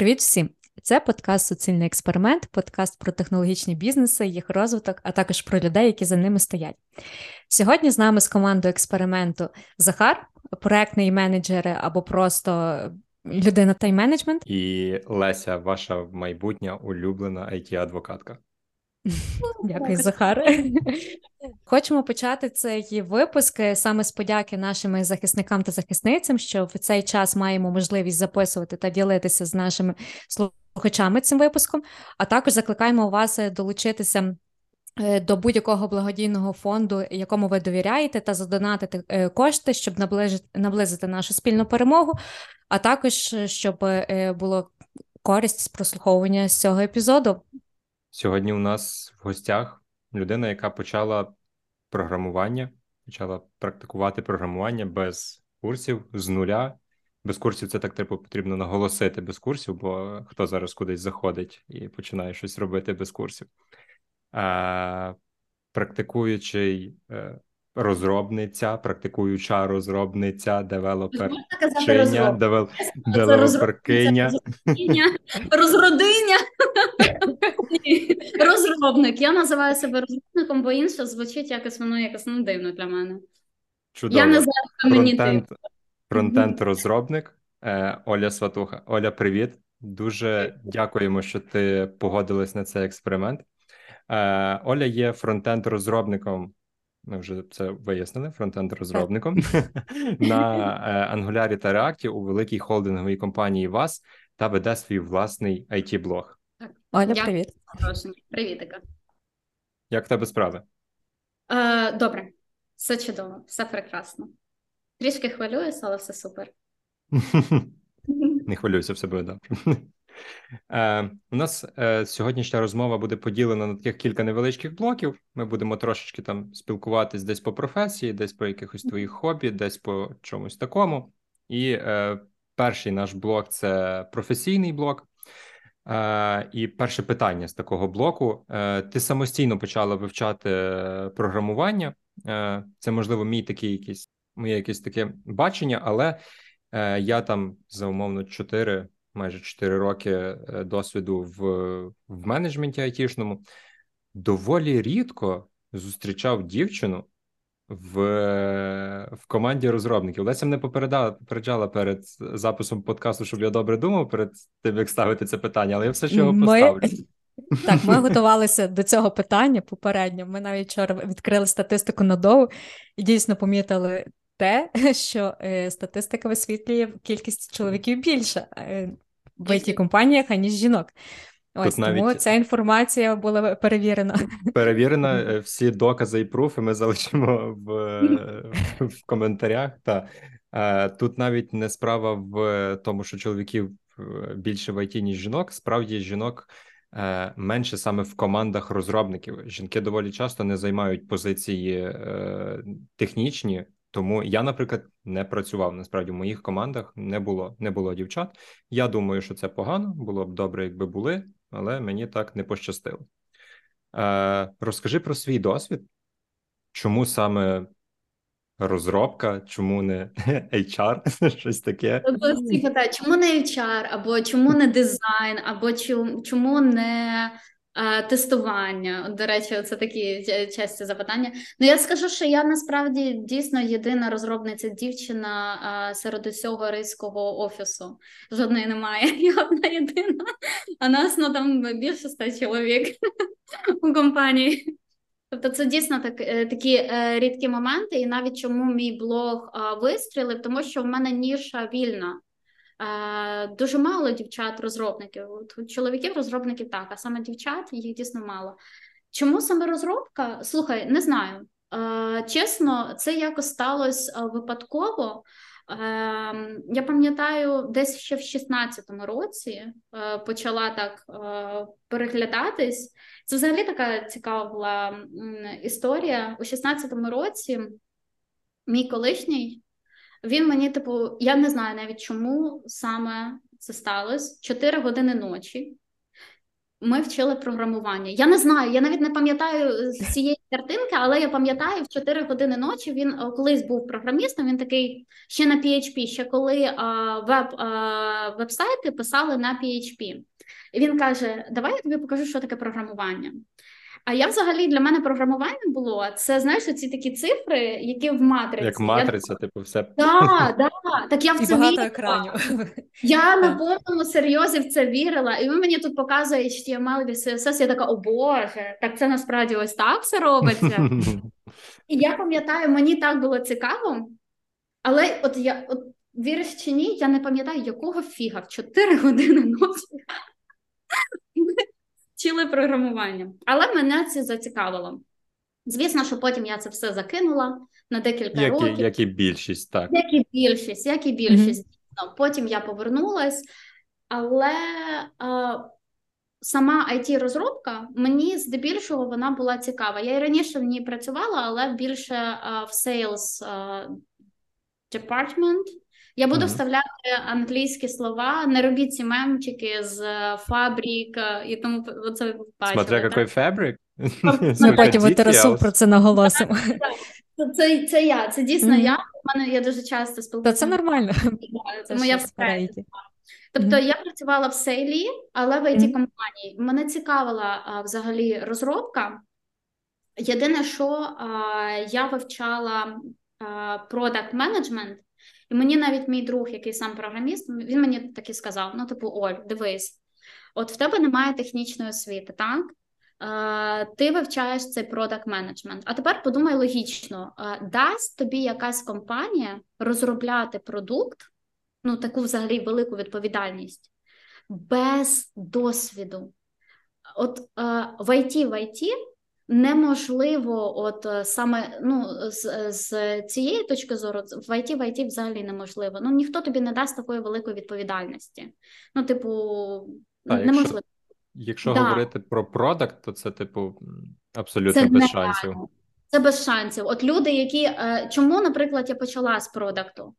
Привіт всім! Це подкаст Суцільний експеримент, подкаст про технологічні бізнеси, їх розвиток, а також про людей, які за ними стоять. Сьогодні з нами з командою експерименту Захар, проектний менеджер або просто людина тайм-менеджмент. І Леся, ваша майбутня улюблена it адвокатка Дякую, Захар. Хочемо почати цей випуск саме з подяки нашим захисникам та захисницям, що в цей час маємо можливість записувати та ділитися з нашими слухачами цим випуском. А також закликаємо вас долучитися. Е, до будь-якого благодійного фонду, якому ви довіряєте, та задонатити е, кошти, щоб наближити наблизити нашу спільну перемогу, а також щоб е, було користь з прослуховування з цього епізоду. Сьогодні у нас в гостях людина, яка почала програмування, почала практикувати програмування без курсів з нуля. Без курсів це так типу потрібно наголосити без курсів, бо хто зараз кудись заходить і починає щось робити без курсів. А, Практикуючий е, розробниця, практикуюча розробниця, девелоперчиня, девел... девелоперкиня. Розродиня. Розробник. Я називаю себе розробником, бо інше звучить якось воно якось ну, дивно для мене. Чудово. Я не знаю, мені Фронтенд розробник е, Оля Сватуха. Оля, привіт. Дуже дякуємо, що ти погодилась на цей експеримент. Е, Оля є фронтенд розробником ми вже це вияснили фронтенд розробником на е, Angular та React у великій холдинговій компанії ВАС та веде свій власний it блог Оля, привіт. Привітика. Як в тебе справи? Е, Добре, все чудово, все прекрасно. Трішки хвилююся, але все супер. Не хвилюйся, все буде добре. Е, У нас е, сьогоднішня розмова буде поділена на таких кілька невеличких блоків. Ми будемо трошечки там спілкуватись десь по професії, десь по якихось твоїх хобі, десь по чомусь такому. І е, перший наш блок це професійний блок. Е, І перше питання з такого блоку: Е, ти самостійно почала вивчати програмування. Е, Це можливо мій такий якийсь моє якесь таке бачення, але я там за умовно 4 майже 4 роки досвіду в в менеджменті айтішному, доволі рідко зустрічав дівчину в в команді розробників. Леся мене попередала, попереджала перед записом подкасту, щоб я добре думав перед тим, як ставити це питання, але я все ще його поставлю. Так, ми готувалися до цього питання попередньо. Ми навіть вчора відкрили статистику на доу і дійсно помітили те, що е, статистика висвітлює кількість чоловіків більше е, в it компаніях, аніж жінок. Ось Тут тому навіть... ця інформація була перевірена. Перевірена е, всі докази і пруфи ми залишимо в в коментарях. Та Тут навіть не справа в тому, що чоловіків більше в ІТ, ніж жінок. Справді жінок менше саме в командах розробників. Жінки доволі часто не займають позиції технічні тому я, наприклад, не працював насправді в моїх командах не було не було дівчат. Я думаю, що це погано, було б добре, якби були, але мені так не пощастило. Е, Розкажи про свій досвід, чому саме розробка, чому не HR, щось таке. Чому не HR, або чому не дизайн, або чому не Тестування, до речі, це такі часті запитання. Ну я скажу, що я насправді дійсно єдина розробниця дівчина серед усього ризького офісу. Жодної немає. Я одна єдина, а нас ну там більше ста чоловік у компанії. Тобто, це дійсно так, е, такі е, рідкі моменти, і навіть чому мій блог вистрілив, тому що в мене ніша вільна. Дуже мало дівчат-розробників. Чоловіків-розробників так, а саме дівчат їх дійсно мало. Чому саме розробка? Слухай, не знаю. Чесно, це якось сталося випадково. Я пам'ятаю, десь ще в 16-му році почала так переглядатись. Це взагалі така цікава була історія. У 16-му році мій колишній він мені, типу, я не знаю навіть чому саме це сталося. Чотири години ночі. ми вчили програмування. Я не знаю, я навіть не пам'ятаю цієї картинки, але я пам'ятаю, в 4 години ночі він е, колись був програмістом. Він такий ще на PHP, ще коли а, веб а, веб-сайти писали на PHP. І він каже: Давай я тобі покажу, що таке програмування. А я взагалі для мене програмування було це знаєш ці такі цифри, які в матриці. Як матриця, я... типу, все. Так, да, так я в І це багато вірила. екранів. Я на повному серйозі в це вірила, і він мені тут показує HTML і CSS, Я така, о Боже, так це насправді ось так все робиться. І я пам'ятаю, мені так було цікаво, але от я от віриш чи ні, я не пам'ятаю, якого фіга в 4 години ночі вчили програмування. Але мене це зацікавило. Звісно, що потім я це все закинула на декілька як, років. І, як і більшість, так. Як і більшість, як і більшість. Mm-hmm. Потім я повернулась, але а, сама it розробка мені здебільшого вона була цікава. Я і раніше в ній працювала, але більше а, в sales а, department. Я буду mm-hmm. вставляти англійські слова, не робіть ці мемчики з фабрик і тому це бачили. Смотря який фабрик. Ми потім Тарасу про це наголосимо. Це це я, це дійсно mm-hmm. я. У мене я дуже часто спілкуюся. Та це нормально. Це моя. Тобто mm-hmm. я працювала в сейлі, але в it компанії. Мене цікавила а, взагалі розробка. Єдине, що а, я вивчала продакт менеджмент, і мені навіть мій друг, який сам програміст, він мені таки сказав: ну, типу, Оль, дивись, от в тебе немає технічної освіти, так? Ти вивчаєш цей продакт менеджмент. А тепер подумай логічно: дасть тобі якась компанія розробляти продукт, ну таку взагалі велику відповідальність, без досвіду. От в IT в IT неможливо, от саме ну, з, з цієї точки зору, в IT в IT взагалі неможливо. Ну ніхто тобі не дасть такої великої відповідальності. Ну, типу, так, неможливо. Якщо... Якщо да. говорити про продакт, то це, типу, абсолютно це без шансів. Це без шансів. От люди, які чому, наприклад, я почала з продакту?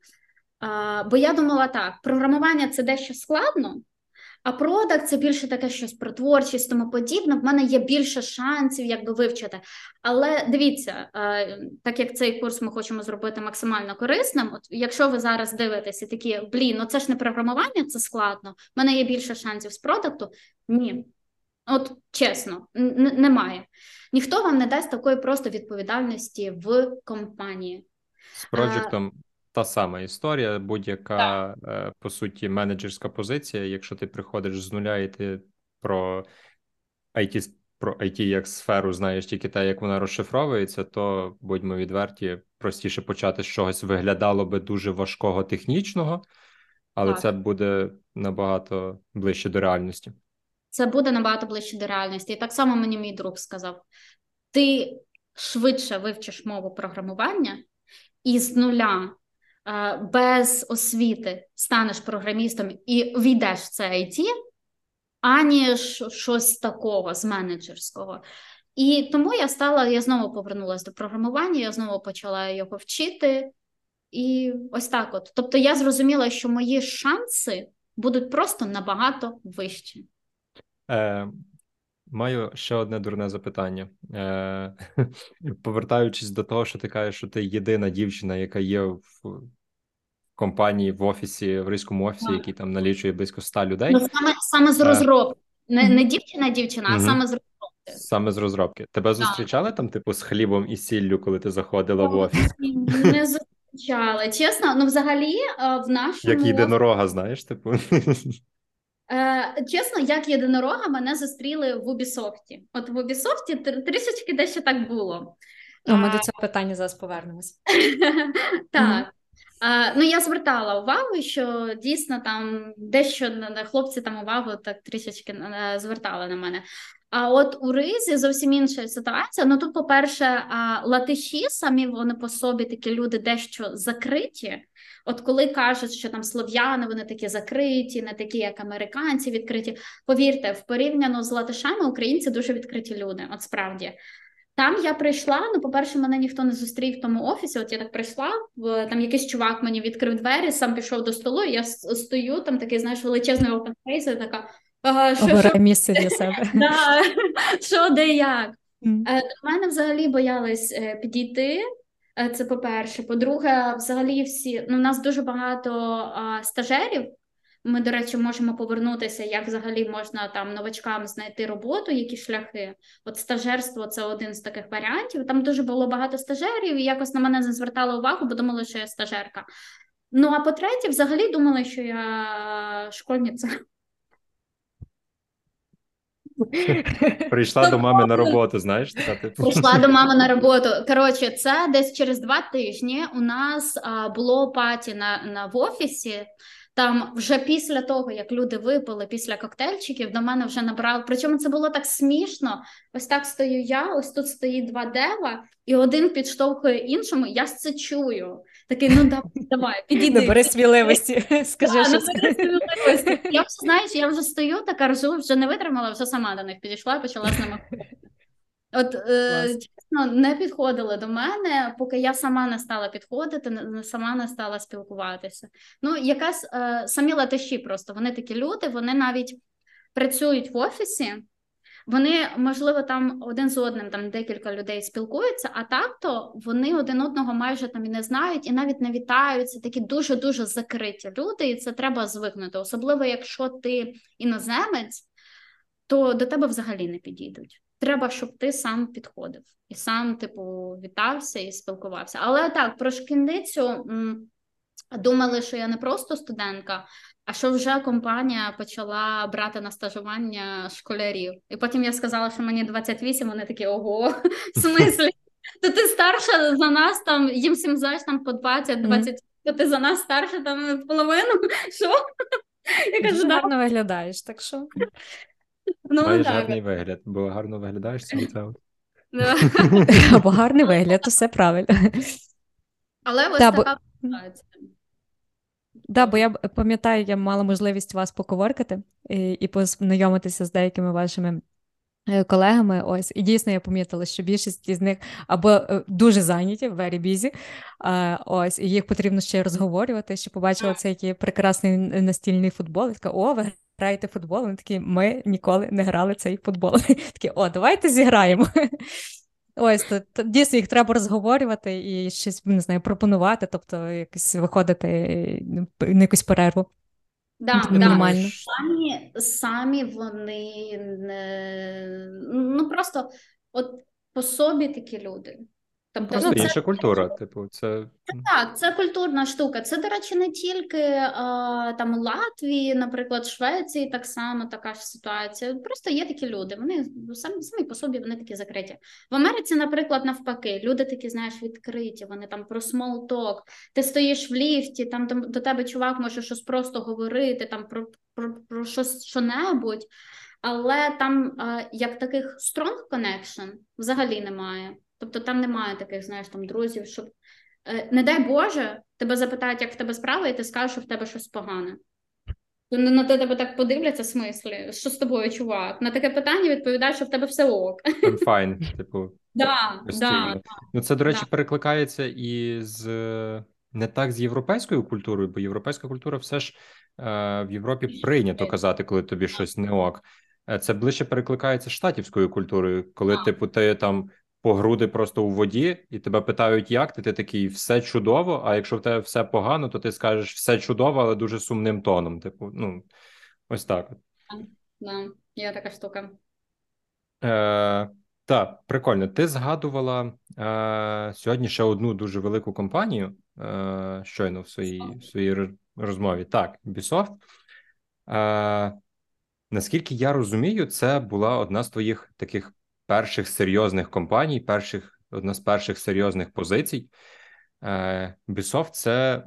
Бо я думала так: програмування це дещо складно, а продакт це більше таке щось про творчість, тому подібне. В мене є більше шансів, якби вивчити. Але дивіться, так як цей курс ми хочемо зробити максимально корисним. От якщо ви зараз дивитеся, такі блін, ну це ж не програмування, це складно. В мене є більше шансів з продакту. Ні, от чесно, н- немає. Ніхто вам не дасть такої просто відповідальності в компанії. З проєктом та сама історія, будь-яка так. по суті менеджерська позиція. Якщо ти приходиш з нуля, і ти про IT, про IT як сферу знаєш тільки те, як вона розшифровується, то будьмо відверті, простіше почати з чогось виглядало би дуже важкого технічного, але так. це буде набагато ближче до реальності. Це буде набагато ближче до реальності. І так само мені мій друг сказав: ти швидше вивчиш мову програмування і з нуля без освіти станеш програмістом і війдеш в це IT, аніж щось такого з менеджерського. І тому я стала, я знову повернулася до програмування, я знову почала його вчити. І ось так от. Тобто я зрозуміла, що мої шанси будуть просто набагато вищі. Е, Маю ще одне дурне запитання. Е, Повертаючись до того, що ти кажеш, що ти єдина дівчина, яка є в компанії в офісі, в ризькому офісі, який там налічує близько ста людей. Ну, саме саме з е, розробки. Не не дівчина, дівчина, а саме з розробки. Саме з розробки. Тебе зустрічали там, типу, з хлібом і сіллю, коли ти заходила в офіс? Не зустрічали. Чесно, ну взагалі в нашому... Як єдинорога, знаєш, типу. Е, Чесно, як єдинорога мене зустріли в Убісофті. От в Убісофті трішечки дещо так було. Ну, Ми а... до цього питання зараз повернемось. Так. А, Ну, я звертала увагу, що дійсно там дещо хлопці там увагу так трішечки е, звертали на мене. А от у ризі зовсім інша ситуація. Ну тут, по-перше, латиші самі вони по собі такі люди дещо закриті. От коли кажуть, що там слов'яни вони такі закриті, не такі, як американці, відкриті. Повірте, в порівняно з латишами українці дуже відкриті люди. От справді. Там я прийшла. Ну, по-перше, мене ніхто не зустрів в тому офісі. От я так прийшла, там якийсь чувак мені відкрив двері, сам пішов до столу. і Я стою, там такий, знаєш, величезний open face, і така. А, що, що, місце для себе. да, що, де, як. Е, До мене взагалі боялись е, підійти. Е, Це по-перше. По-друге, взагалі всі ну, у нас дуже багато а, стажерів. Ми, до речі, можемо повернутися, як взагалі можна там новачкам знайти роботу, які шляхи. От стажерство це один з таких варіантів. Там дуже було багато стажерів, і якось на мене не звертали увагу, бо думали, що я стажерка. Ну а по-третє, взагалі думали, що я школьниця. Прийшла до мами на роботу, знаєш, така типу. Прийшла до мами на роботу. Коротше, це десь через два тижні у нас а, було паті на, на в офісі. Там вже після того, як люди випили після коктейльчиків, до мене вже набрали. Причому це було так смішно. Ось так стою я, ось тут стоїть два дева, і один підштовхує іншому. Я це чую. Такий, ну да, давай, підійди. Набери сміливості, скажи Да, щось. набери сміливості. Я вже знаєш, я вже стою, така ржу, вже не витримала, вже сама до них підійшла і почала з ними. От е, чесно, не підходили до мене, поки я сама не стала підходити, не- не- сама не стала спілкуватися. Ну, якась е, самі латиші просто вони такі люди, вони навіть працюють в офісі. Вони, можливо, там один з одним там декілька людей спілкуються, а так то вони один одного майже там і не знають, і навіть не вітаються. Такі дуже дуже закриті люди, і це треба звикнути. Особливо, якщо ти іноземець, то до тебе взагалі не підійдуть. Треба, щоб ти сам підходив і сам, типу, вітався і спілкувався. Але так, про шкільницю думали, що я не просто студентка, а що вже компанія почала брати на стажування школярів. І потім я сказала, що мені 28, вони такі ого, в смислі? То ти старша за нас, там їм всім знаєш, там по 20, 20, то ти за нас старша там половину. Що? Я кажу, гарно виглядаєш, так що Ну, Маєш так. гарний вигляд, бо гарно виглядаєш собі це. от. Або гарний вигляд, то все правильно. Але ось така ситуація. Да, бо я пам'ятаю, я мала можливість вас поковоркати і, і познайомитися з деякими вашими е, колегами. Ось, і дійсно я помітила, що більшість із них або е, дуже зайняті, very busy, ось, і їх потрібно ще розговорювати, що побачила цей який прекрасний настільний футбол. І така, о, ви граєте футбол? Вони такі, ми ніколи не грали цей футбол. Такі, о, давайте зіграємо. Ось, то, то дійсно їх треба розговорювати і щось, не знаю, пропонувати, тобто якось виходити е, на якусь перерву. Да, да. Самі, самі вони не ну просто от по собі такі люди. Тобто, Просто ну, це інша культура, типу, це так, це культурна штука. Це, до речі, не тільки а, там Латвії, наприклад, Швеції так само така ж ситуація. Просто є такі люди. Вони самі, самі по собі вони такі закриті. В Америці, наприклад, навпаки, люди такі, знаєш, відкриті. Вони там про small talk. Ти стоїш в ліфті, там, там до тебе чувак може щось просто говорити, там про, про, про щось що-небудь. Але там а, як таких strong connection взагалі немає. Тобто там немає таких, знаєш, там друзів, щоб Е, не дай Боже, тебе запитають, як в тебе справа, і ти скажеш, що в тебе щось погане. На тебе так подивляться, в смислі, що з тобою, чувак? На таке питання відповідаєш, що в тебе все ок. I'm fine, типу, Да, да. Ну, це, до речі, Да. перекликається і з е, не так з європейською культурою, бо європейська культура все ж е, в Європі прийнято казати, коли тобі щось не ок. Е, Це ближче перекликається з штатівською культурою, коли, типу, ти там по груди просто у воді, і тебе питають, як ти, ти такий все чудово. А якщо в тебе все погано, то ти скажеш все чудово, але дуже сумним тоном. Типу, ну ось так. от. Да, є така штука. Е, так, прикольно. Ти згадувала е, сьогодні ще одну дуже велику компанію е, щойно в своїй, в своїй розмові. Так, Ubisoft. Е, наскільки я розумію, це була одна з твоїх таких перших серйозних компаній, перших, одна з перших серйозних позицій. Е, Ubisoft – це,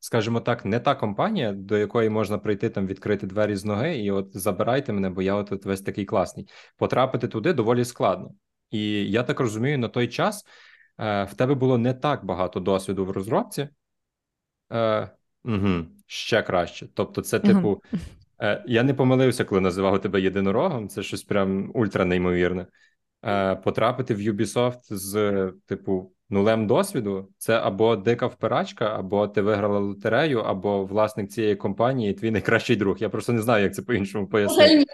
скажімо так, не та компанія, до якої можна прийти там відкрити двері з ноги, і от забирайте мене, бо я от, от весь такий класний. Потрапити туди доволі складно. І я так розумію, на той час е, в тебе було не так багато досвіду в розробці. Е, угу, ще краще. Тобто, це, типу, е, я не помилився, коли називав тебе єдинорогом. Це щось прям ультра неймовірне. Е, потрапити в Ubisoft з, типу, нулем досвіду це або дика впирачка, або ти виграла лотерею, або власник цієї компанії, твій найкращий друг. Я просто не знаю, як це по-іншому пояснити.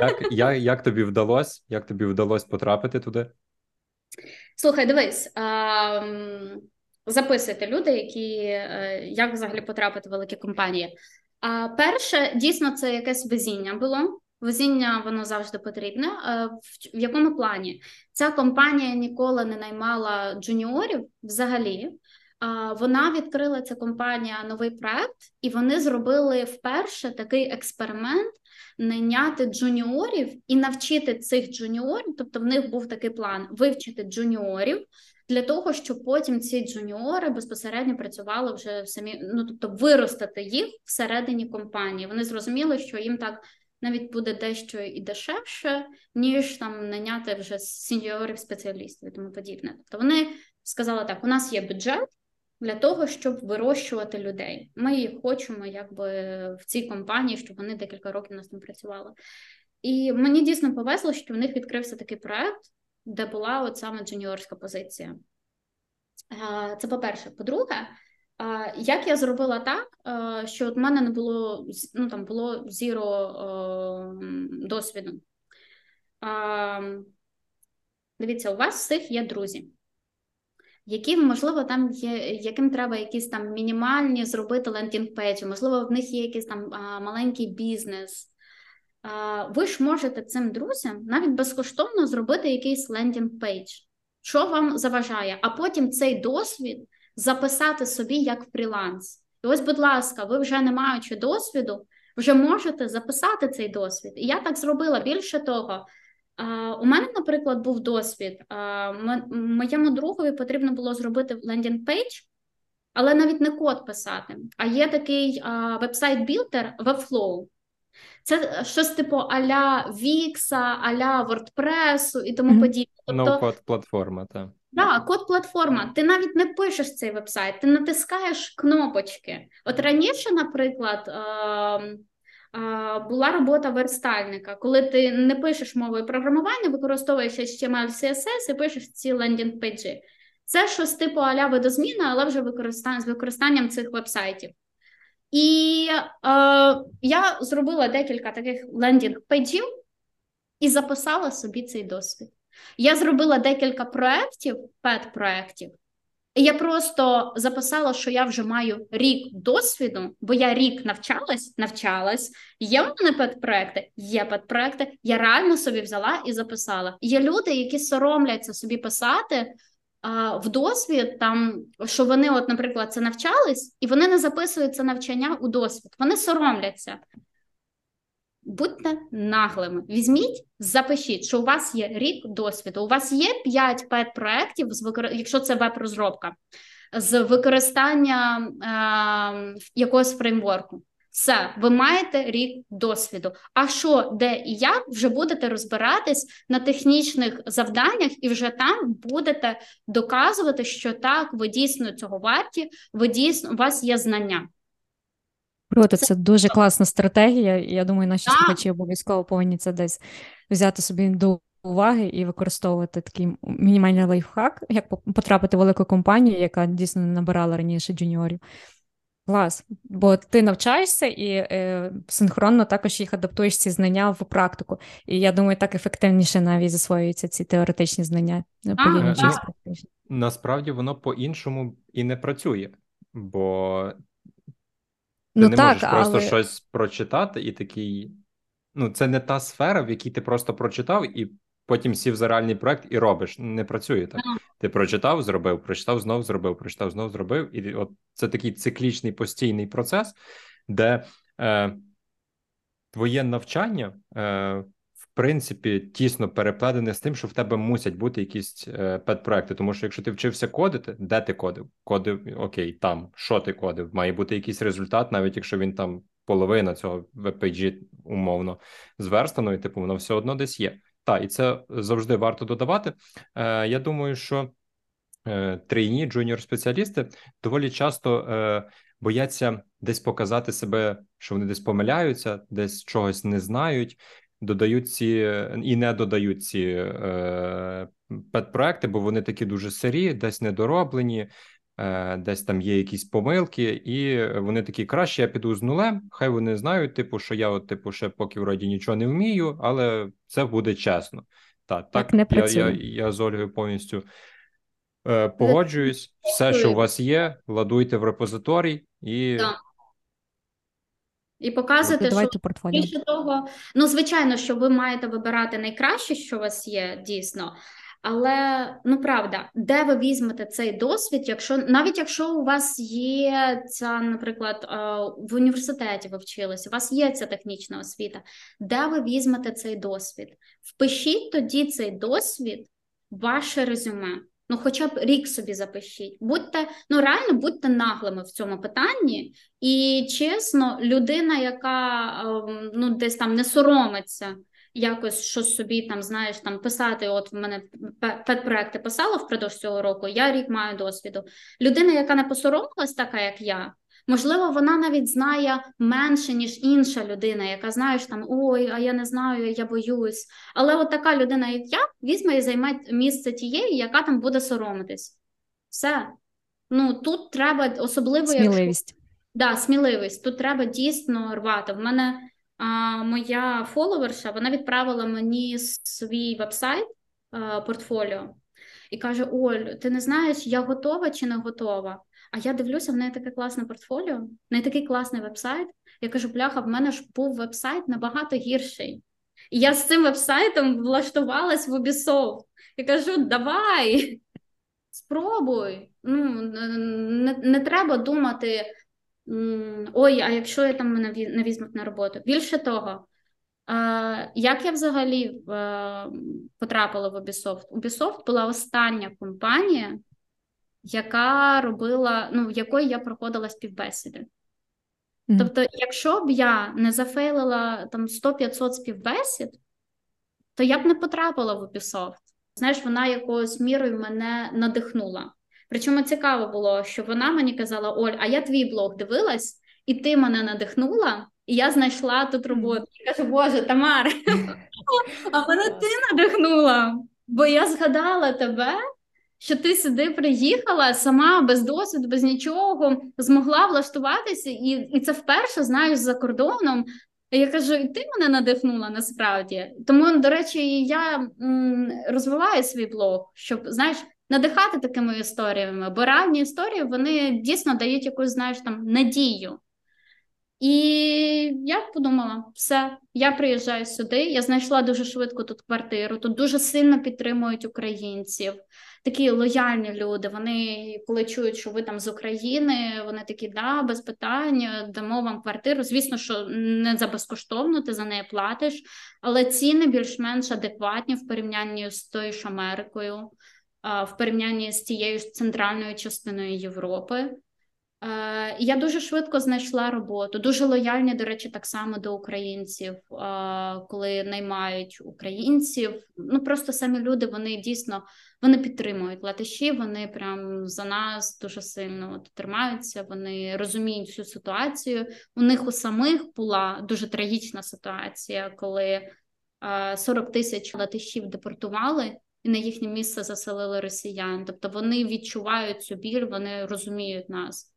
Як, як, як тобі вдалося? Як тобі вдалося потрапити туди? Слухай, дивись. А, записуйте люди, які е, як взагалі потрапити в великі компанії. А перше, дійсно, це якесь везіння було. Везіння воно завжди потрібне. Е, в якому плані ця компанія ніколи не наймала джуніорів взагалі. Вона відкрила ця компанія новий проект, і вони зробили вперше такий експеримент найняти джуніорів і навчити цих джуніорів. Тобто, в них був такий план вивчити джуніорів для того, щоб потім ці джуніори безпосередньо працювали вже самі, ну тобто виростити їх всередині компанії. Вони зрозуміли, що їм так навіть буде дещо і дешевше, ніж там наняти вже сеньорів спеціалістів і тому подібне. Тобто вони сказали так: у нас є бюджет. Для того щоб вирощувати людей, ми їх хочемо, якби в цій компанії, щоб вони декілька років у нас там працювали. І мені дійсно повезло, що в них відкрився такий проект, де була от саме джуніорська позиція. Це по-перше. По-друге, як я зробила так, що от в мене не було ну там було zero досвіду. Дивіться, у вас всіх є друзі, які, можливо, там є, яким треба якісь там мінімальні зробити landing page і, можливо, в них є якийсь там маленький бізнес. Ви ж можете цим друзям навіть безкоштовно зробити якийсь landing page, що вам заважає, а потім цей досвід записати собі як фріланс. І ось, будь ласка, ви вже не маючи досвіду, вже можете записати цей досвід. І я так зробила більше того. У мене, наприклад, був досвід. Моєму другові потрібно було зробити landing page, але навіть не код писати. А є такий вебсайт-білдер Webflow. Це щось типу аля Вікса, аля WordPress і тому подібне. Тобто, No-код платформа, так. Да, код платформа. Ти навіть не пишеш цей вебсайт, ти натискаєш кнопочки. От раніше, наприклад, е, е, була робота верстальника, коли ти не пишеш мовою програмування, використовуєш HTML, CSS і пишеш ці лендінг-пейджі. Це щось типу аля видозміна, але вже використання з використанням цих вебсайтів. І е, я зробила декілька таких лендінг-пейджів і записала собі цей досвід. Я зробила декілька проєктів, пет-проєктів, і я просто записала, що я вже маю рік досвіду, бо я рік навчалась, навчалась. Є в мене пет-проекти, є пет-проекти. Я реально собі взяла і записала. Є люди, які соромляться собі писати в досвід, там що вони, от, наприклад, це навчались, і вони не записують це навчання у досвід. Вони соромляться. Будьте наглими. Візьміть, запишіть, що у вас є рік досвіду. У вас є 5 пет проєктів, якщо це веб-розробка, з використання е, якогось фреймворку. Все, ви маєте рік досвіду. А що, де і як, вже будете розбиратись на технічних завданнях, і вже там будете доказувати, що так, ви дійсно цього варті, ви дійсно у вас є знання. Круто, це дуже класна стратегія. Я думаю, наші слухачі обов'язково повинні це десь взяти собі до уваги і використовувати такий мінімальний лайфхак, як потрапити в велику компанію, яка дійсно набирала раніше джуніорів. Клас, бо ти навчаєшся і е, синхронно також їх адаптуєш ці знання в практику. І я думаю, так ефективніше навіть засвоюються ці теоретичні знання. А, Насправді воно по-іншому і не працює, бо ти ну, не так, можеш просто але... щось прочитати і такий. Ну, це не та сфера, в якій ти просто прочитав і потім сів за реальний проект і робиш. Не працює так. Ти прочитав, зробив, прочитав, знов зробив, прочитав, знов зробив. І от це такий циклічний постійний процес, де е, твоє навчання е, принципі, тісно переплетене з тим, що в тебе мусять бути якісь е, педпроекти. Тому що якщо ти вчився кодити, де ти кодив? Кодив окей, там що ти кодив? Має бути якийсь результат, навіть якщо він там половина цього веб-пейджі умовно зверстано, і типу воно все одно десь є. Так, і це завжди варто додавати. Е, Я думаю, що е, трейні, джуніор спеціалісти доволі часто е, бояться десь показати себе, що вони десь помиляються, десь чогось не знають. додають ці і не додають ці е, педпроекти, бо вони такі дуже сирі, десь недороблені, десь там є якісь помилки, і вони такі краще. Я піду з нулем. Хай вони знають, типу, що я, от, типу, ще поки вроді нічого не вмію, але це буде чесно. Так, так, так не я, я, я з Ольгою повністю. Е, погоджуюсь, все, що у вас є, ладуйте в репозиторій і так. І показуєте, що портфоліо. більше того, ну звичайно, що ви маєте вибирати найкраще, що у вас є, дійсно. Але ну правда, де ви візьмете цей досвід, якщо навіть якщо у вас є ця, наприклад, в університеті ви вчилися, у вас є ця технічна освіта, де ви візьмете цей досвід? Впишіть тоді цей досвід в ваше резюме. Ну, хоча б рік собі запишіть. Будьте ну реально будьте наглими в цьому питанні, і чесно, людина, яка ем, ну десь там не соромиться якось щось собі там знаєш там писати. От в мене педпроекти писала впродовж цього року. Я рік маю досвіду. Людина, яка не посоромилась, така як я. Можливо, вона навіть знає менше, ніж інша людина, яка знаєш там ой, а я не знаю, я боюсь. Але от така людина, як я, візьме і займе місце тієї, яка там буде соромитись. Все. Ну тут треба особливо сміливість. Якщо... Да, сміливість. Тут треба дійсно рвати. В мене моя фоловерша вона відправила мені свій вебсайт портфоліо і каже: Оль, ти не знаєш, я готова чи не готова? А я дивлюся, в неї таке класне портфоліо, в неї такий класний вебсайт. Я кажу, бляха, в мене ж був вебсайт набагато гірший. І я з цим вебсайтом влаштувалась в Ubisoft. Я кажу, давай, спробуй. Ну, Не не треба думати, ой, а якщо я там мене не візьмуть на роботу. Більше того, як я взагалі е, потрапила в Ubisoft? Ubisoft була остання компанія, яка робила, ну, в якої я проходила співбесіди. Mm-hmm. Тобто, якщо б я не зафейлила там 100-500 співбесід, то я б не потрапила в Ubisoft. Знаєш, вона якоюсь мірою мене надихнула. Причому цікаво було, що вона мені казала: Оль, а я твій блог дивилась, і ти мене надихнула, і я знайшла тут роботу. Я кажу, Боже, Тамар, а мене ти надихнула, бо я згадала тебе що ти сюди приїхала сама без досвіду, без нічого, змогла влаштуватися, і і це вперше знаєш за кордоном. Я кажу, і ти мене надихнула насправді. Тому, до речі, я м, розвиваю свій блог, щоб знаєш, надихати такими історіями, бо реальні історії вони дійсно дають якусь знаєш там надію. І я подумала, все, я приїжджаю сюди. Я знайшла дуже швидко тут квартиру. Тут дуже сильно підтримують українців такі лояльні люди. Вони, коли чують, що ви там з України, вони такі, да, без питань, дамо вам квартиру. Звісно, що не за безкоштовно, ти за неї платиш, але ціни більш-менш адекватні в порівнянні з тою ж Америкою, в порівнянні з тією центральною частиною Європи. Я дуже швидко знайшла роботу. Дуже лояльні, до речі, так само до українців, коли наймають українців. Ну просто самі люди вони дійсно вони підтримують латиші. Вони прям за нас дуже сильно от, тримаються. Вони розуміють цю ситуацію. У них у самих була дуже трагічна ситуація, коли 40 е, тисяч латишів депортували. І на їхнє місце заселили росіян, тобто вони відчувають цю біль, вони розуміють нас.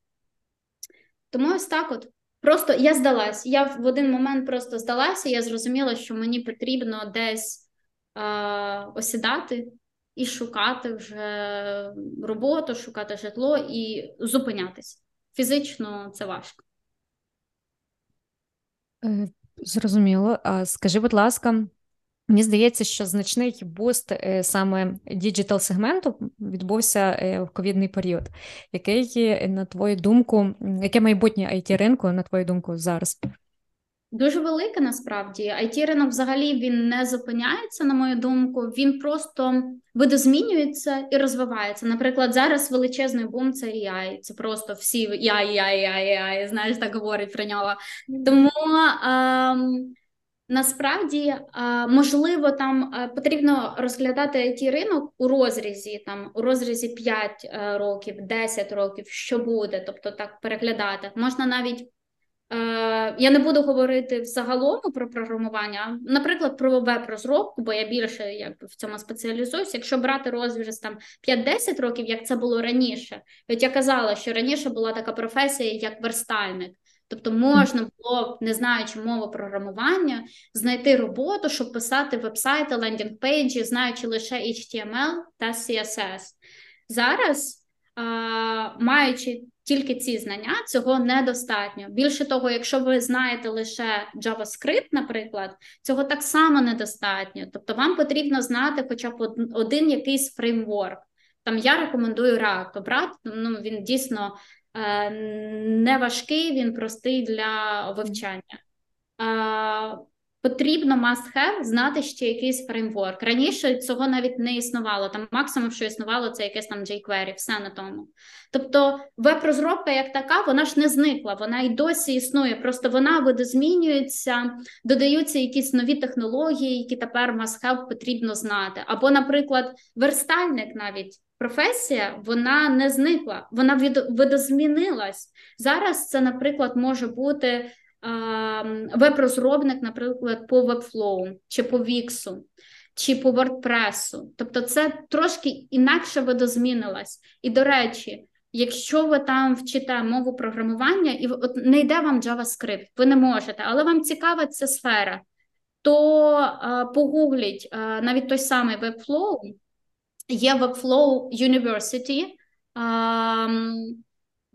Тому ось так от. Просто я здалась. Я в один момент просто здалася, я зрозуміла, що мені потрібно десь е, осідати і шукати вже роботу, шукати житло і зупинятися. Фізично це важко. Е, зрозуміло. А скажи, будь ласка, Мені здається, що значний буст е, саме діджитал сегменту відбувся е, в ковідний період. Який, на твою думку, яке майбутнє it ринку, на твою думку, зараз? Дуже велике насправді. it ринок взагалі він не зупиняється, на мою думку. Він просто видозмінюється і розвивається. Наприклад, зараз величезний бум це AI. Це просто всі AI, AI, AI, знаєш, так говорять про нього. Тому. Ем... Насправді, можливо, там потрібно розглядати it ринок у розрізі, там у розрізі 5 е, років, 10 років, що буде, тобто так переглядати. Можна навіть Я не буду говорити взагалом про програмування, наприклад, про веб-розробку, бо я більше якби в цьому спеціалізуюся. Якщо брати розріз там 5-10 років, як це було раніше, от я казала, що раніше була така професія, як верстальник. Тобто можна було, не знаючи мови програмування, знайти роботу, щоб писати вебсайти, лендінг-пейджі, знаючи лише HTML та CSS. Зараз, маючи тільки ці знання, цього недостатньо. Більше того, якщо ви знаєте лише JavaScript, наприклад, цього так само недостатньо. Тобто, вам потрібно знати хоча б один якийсь фреймворк. Там я рекомендую React. Обрати, ну він дійсно не важкий, він простий для вивчання. Потрібно must have знати ще якийсь фреймворк. Раніше цього навіть не існувало. Там максимум, що існувало, це якесь там jQuery, все на тому. Тобто, веб-розробка як така, вона ж не зникла, вона й досі існує. Просто вона видозмінюється, додаються якісь нові технології, які тепер must have потрібно знати. Або, наприклад, верстальник навіть професія вона не зникла, вона видозмінилась. Зараз це, наприклад, може бути веб-розробник, наприклад, по Webflow, чи по Wix, чи по WordPress. Тобто, це трошки інакше видозмінилась. І, до речі, якщо ви там вчите мову програмування, і от не йде вам JavaScript, ви не можете, але вам цікава ця сфера, то а, погугліть а, навіть той самий Webflow, Є Webflow University.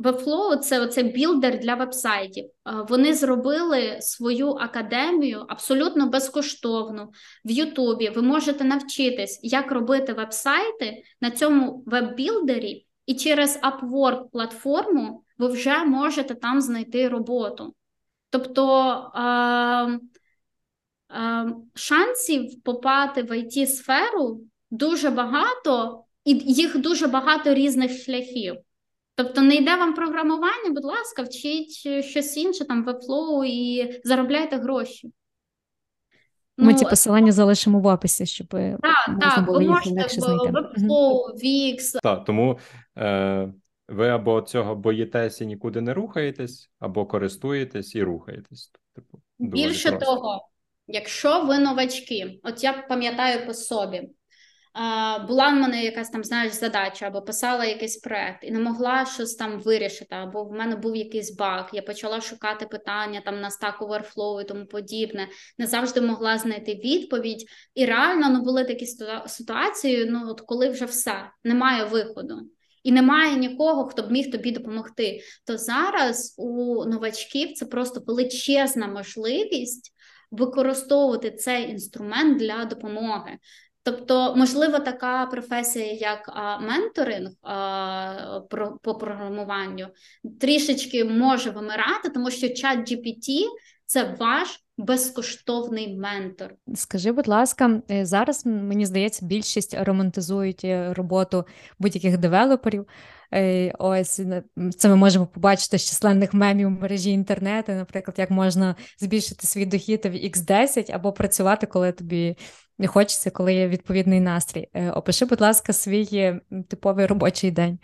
Webflow – це оце білдер для вебсайтів. Вони зробили свою академію абсолютно безкоштовну в Ютубі. Ви можете навчитись, як робити вебсайти на цьому веб-білдері, і через Upwork платформу ви вже можете там знайти роботу. Тобто шансів попати в it сферу дуже багато, і їх дуже багато різних шляхів. Тобто не йде вам програмування, будь ласка, вчіть щось інше, там Webflow і заробляйте гроші. Ми ну, ці посилання залишимо в описі, щоб так, можна так, було їх легше знайти. Webflow, Wix. Так, тому е, ви або цього боїтесь і нікуди не рухаєтесь, або користуєтесь і рухаєтесь. Типу, Більше просто. того, якщо ви новачки, от я пам'ятаю по собі, була в мене якась там, знаєш, задача, або писала якийсь проект і не могла щось там вирішити, або в мене був якийсь баг. Я почала шукати питання там на Stack Overflow і тому подібне. Не завжди могла знайти відповідь. І реально ну, були такі ситуації, ну от коли вже все, немає виходу. І немає нікого, хто б міг тобі допомогти. То зараз у новачків це просто величезна можливість використовувати цей інструмент для допомоги. Тобто, можливо, така професія, як а, менторинг а, про, по програмуванню, трішечки може вимирати, тому що чат GPT – це ваш безкоштовний ментор. Скажи, будь ласка, е, зараз мені здається, більшість романтизують е, роботу будь-яких девелоперів. Е, ось це ми можемо побачити з численних мемів в мережі інтернету, наприклад, як можна збільшити свій дохід в X10 або працювати, коли тобі хочеться, коли є відповідний настрій. Опиши, будь ласка, свій типовий робочий день.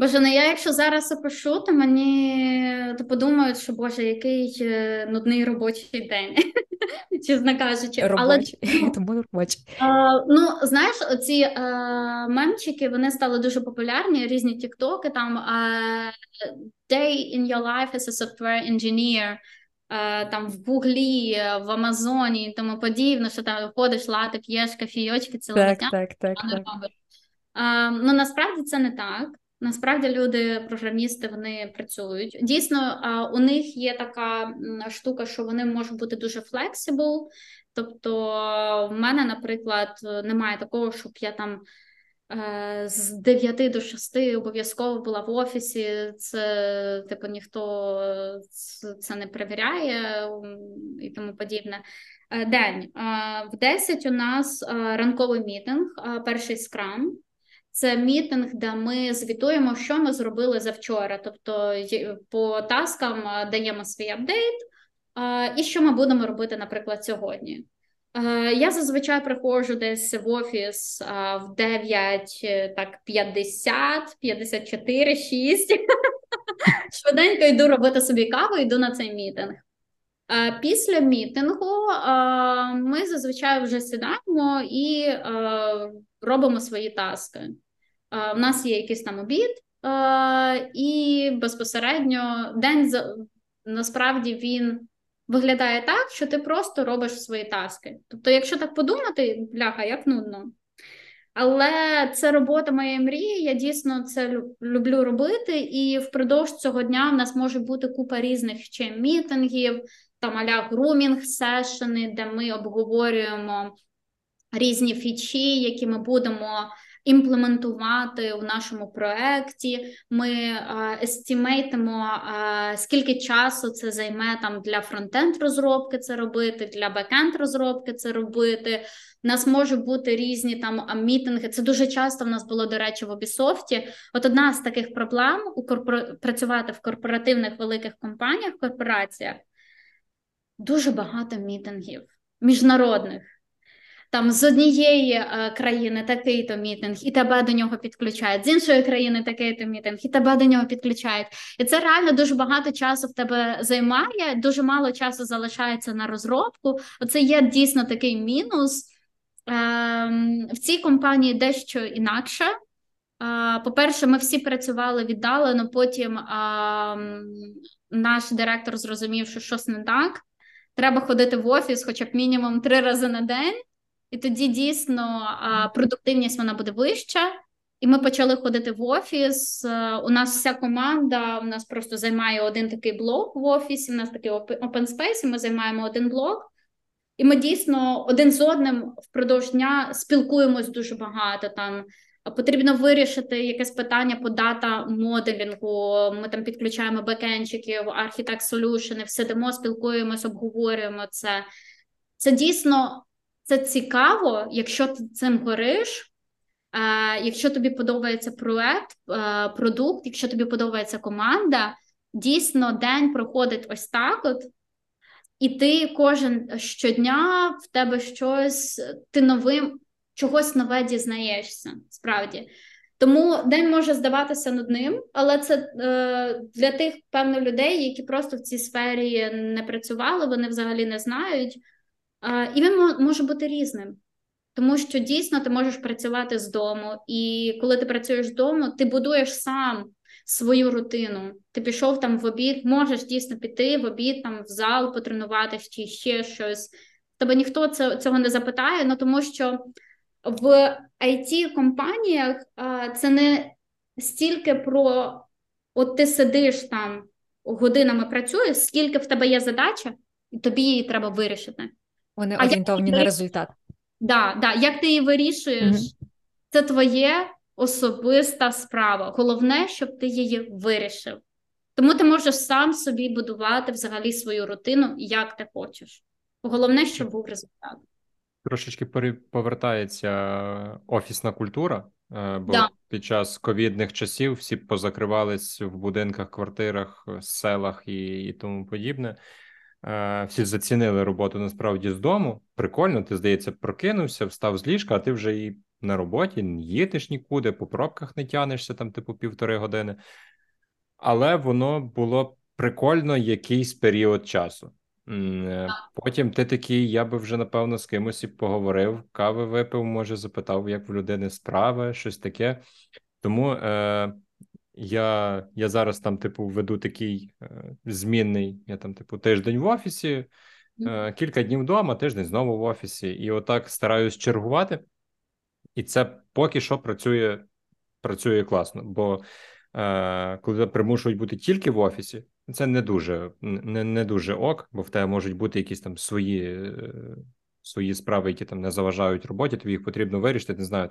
Боже, ну я якщо зараз опишу, то мені то подумають, що Боже, який е, нудний робочий день, чесно кажучи. Робочий. Але, Тому робочий. А, ну, знаєш, оці а, мемчики вони стали дуже популярні, різні тіктоки, там а, Day in your life as a software engineer, там в Гуглі, в Амазоні і тому подібне, що там ходиш, лати, п'єш кафійочки цілого так. Так, так, так. А, ну насправді це не так. Насправді люди, програмісти, вони працюють. Дійсно, у них є така штука, що вони можуть бути дуже flexible. Тобто, в мене, наприклад, немає такого, щоб я там е, з 9 до 6 обов'язково була в офісі. Це типу ніхто це не перевіряє і тому подібне. Е, день в 10 у нас е, ранковий мітинг, перший скрам. Це мітинг, де ми звітуємо, що ми зробили завчора. Тобто по таскам даємо свій апдейт, і що ми будемо робити, наприклад, сьогодні. Я зазвичай приходжу десь в офіс в 9, так 50, 54, 6. Швиденько йду робити собі каву, йду на цей мітинг. Після мітингу ми зазвичай вже сідаємо і робимо свої таски. У нас є якийсь там обід, і безпосередньо день насправді він виглядає так, що ти просто робиш свої таски. Тобто, якщо так подумати, бляха, як нудно. Але це робота моєї мрії. Я дійсно це люблю робити, і впродовж цього дня в нас може бути купа різних ще мітингів, там аля грумінг сешени, де ми обговорюємо різні фічі, які ми будемо імплементувати у нашому проєкті. Ми естімейтимо, скільки часу це займе там для фронтенд розробки це робити, для бекенд розробки це робити. У нас можуть бути різні там мітинги. Це дуже часто в нас було, до речі, в Обісофті. От одна з таких проблем у корпор... працювати в корпоративних великих компаніях, корпораціях дуже багато мітингів міжнародних. Там з однієї е, країни такий-то мітинг, і тебе до нього підключають, з іншої країни такий-то мітинг, і тебе до нього підключають. І це реально дуже багато часу в тебе займає, дуже мало часу залишається на розробку. Оце є дійсно такий мінус. Ем, в цій компанії дещо інакше. Е, по-перше, ми всі працювали віддалено, потім ем, наш директор зрозумів, що щось не так. Треба ходити в офіс, хоча б мінімум три рази на день, і тоді дійсно продуктивність вона буде вища. І ми почали ходити в офіс. Е, у нас вся команда у нас просто займає один такий блок в офісі. У нас такий open space, і Ми займаємо один блок, і ми дійсно один з одним впродовж дня спілкуємось дуже багато там. Потрібно вирішити якесь питання по дата моделінгу. Ми там підключаємо бекенчиків, архітект солюшени, сидимо, спілкуємось, обговорюємо це. Це дійсно це цікаво, якщо ти цим гориш. Е, якщо тобі подобається проект, е, продукт, якщо тобі подобається команда, дійсно день проходить ось так. от, І ти кожен щодня в тебе щось, ти новим чогось нове дізнаєшся справді. Тому день може здаватися нудним, але це е, для тих певно людей, які просто в цій сфері не працювали, вони взагалі не знають. Е, і він може бути різним, тому що дійсно ти можеш працювати з дому, і коли ти працюєш з ти будуєш сам свою рутину. Ти пішов там в обід, можеш дійсно піти в обід, там в зал потренуватися чи ще щось. Тебе ніхто цього не запитає, ну тому що в it компаніях це не стільки про от ти сидиш там годинами працюєш, скільки в тебе є задача, і тобі її треба вирішити. Вони а орієнтовані на результат. Да, да. Як ти її вирішуєш, mm це твоє особиста справа. Головне, щоб ти її вирішив. Тому ти можеш сам собі будувати взагалі свою рутину, як ти хочеш. Головне, щоб був результат. Трошечки повертається офісна культура, е, бо да. під час ковідних часів всі позакривались в будинках, квартирах, селах і, і тому подібне. Е, всі зацінили роботу насправді з дому. Прикольно, ти здається, прокинувся, встав з ліжка, а ти вже і на роботі не їдеш нікуди, по пробках не тянешся там, типу, півтори години. Але воно було прикольно якийсь період часу. Е, потім ти такий, я би вже напевно з кимось і поговорив, кави випив, може, запитав, як в людини справи, щось таке. Тому е, я я зараз там, типу, веду такий е, змінний, я там, типу, тиждень в офісі, е, кілька днів вдома, тиждень знову в офісі, і отак стараюсь чергувати. І це поки що працює працює класно. Бо е, коли примушують бути тільки в офісі, це не дуже не, не дуже ок, бо в тебе можуть бути якісь там свої е, свої справи, які там не заважають роботі. Тобі їх потрібно вирішити. Не знаю,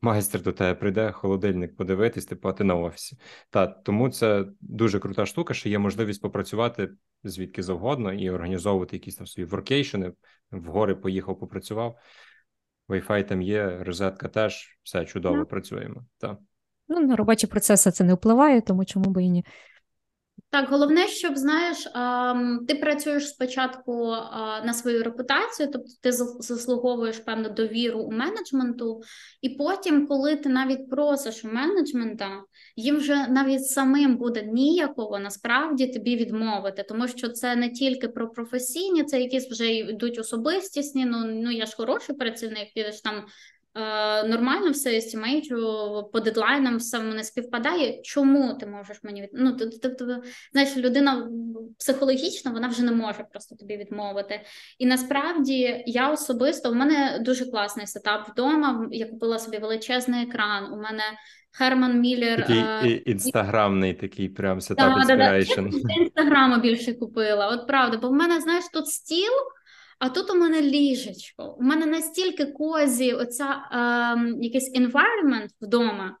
майстер до тебе прийде, холодильник подивитись, типу, а ти на офісі. Та тому це дуже крута штука, що є можливість попрацювати звідки завгодно і організовувати якісь там свої воркейшени. В гори поїхав, попрацював. Wi-Fi там є, розетка теж все чудово. Працюємо. Так. Ну, на робочі процеси це не впливає, тому чому би і ні. Так, головне, щоб знаєш, ти працюєш спочатку на свою репутацію, тобто ти заслуговуєш певну довіру у менеджменту, і потім, коли ти навіть просиш у менеджмента, їм вже навіть самим буде ніяково насправді тобі відмовити, тому що це не тільки про професійні, це якісь вже йдуть особистісні. Ну ну я ж хороший працівник, підеш там нормально все естімейджу, по дедлайнам все не співпадає. Чому ти можеш мені від... Ну, тобто, знаєш, людина психологічно вона вже не може просто тобі відмовити. І насправді я особисто у мене дуже класний сетап вдома. Я купила собі величезний екран. У мене Херман Міллер. Такий е... інстаграмний такий прям сетап да, інспірейшн. Да, да. Інстаграму більше купила. От правда, бо в мене, знаєш, тут стіл. А тут у мене ліжечко. У мене настільки козі, оця е, якийсь environment вдома,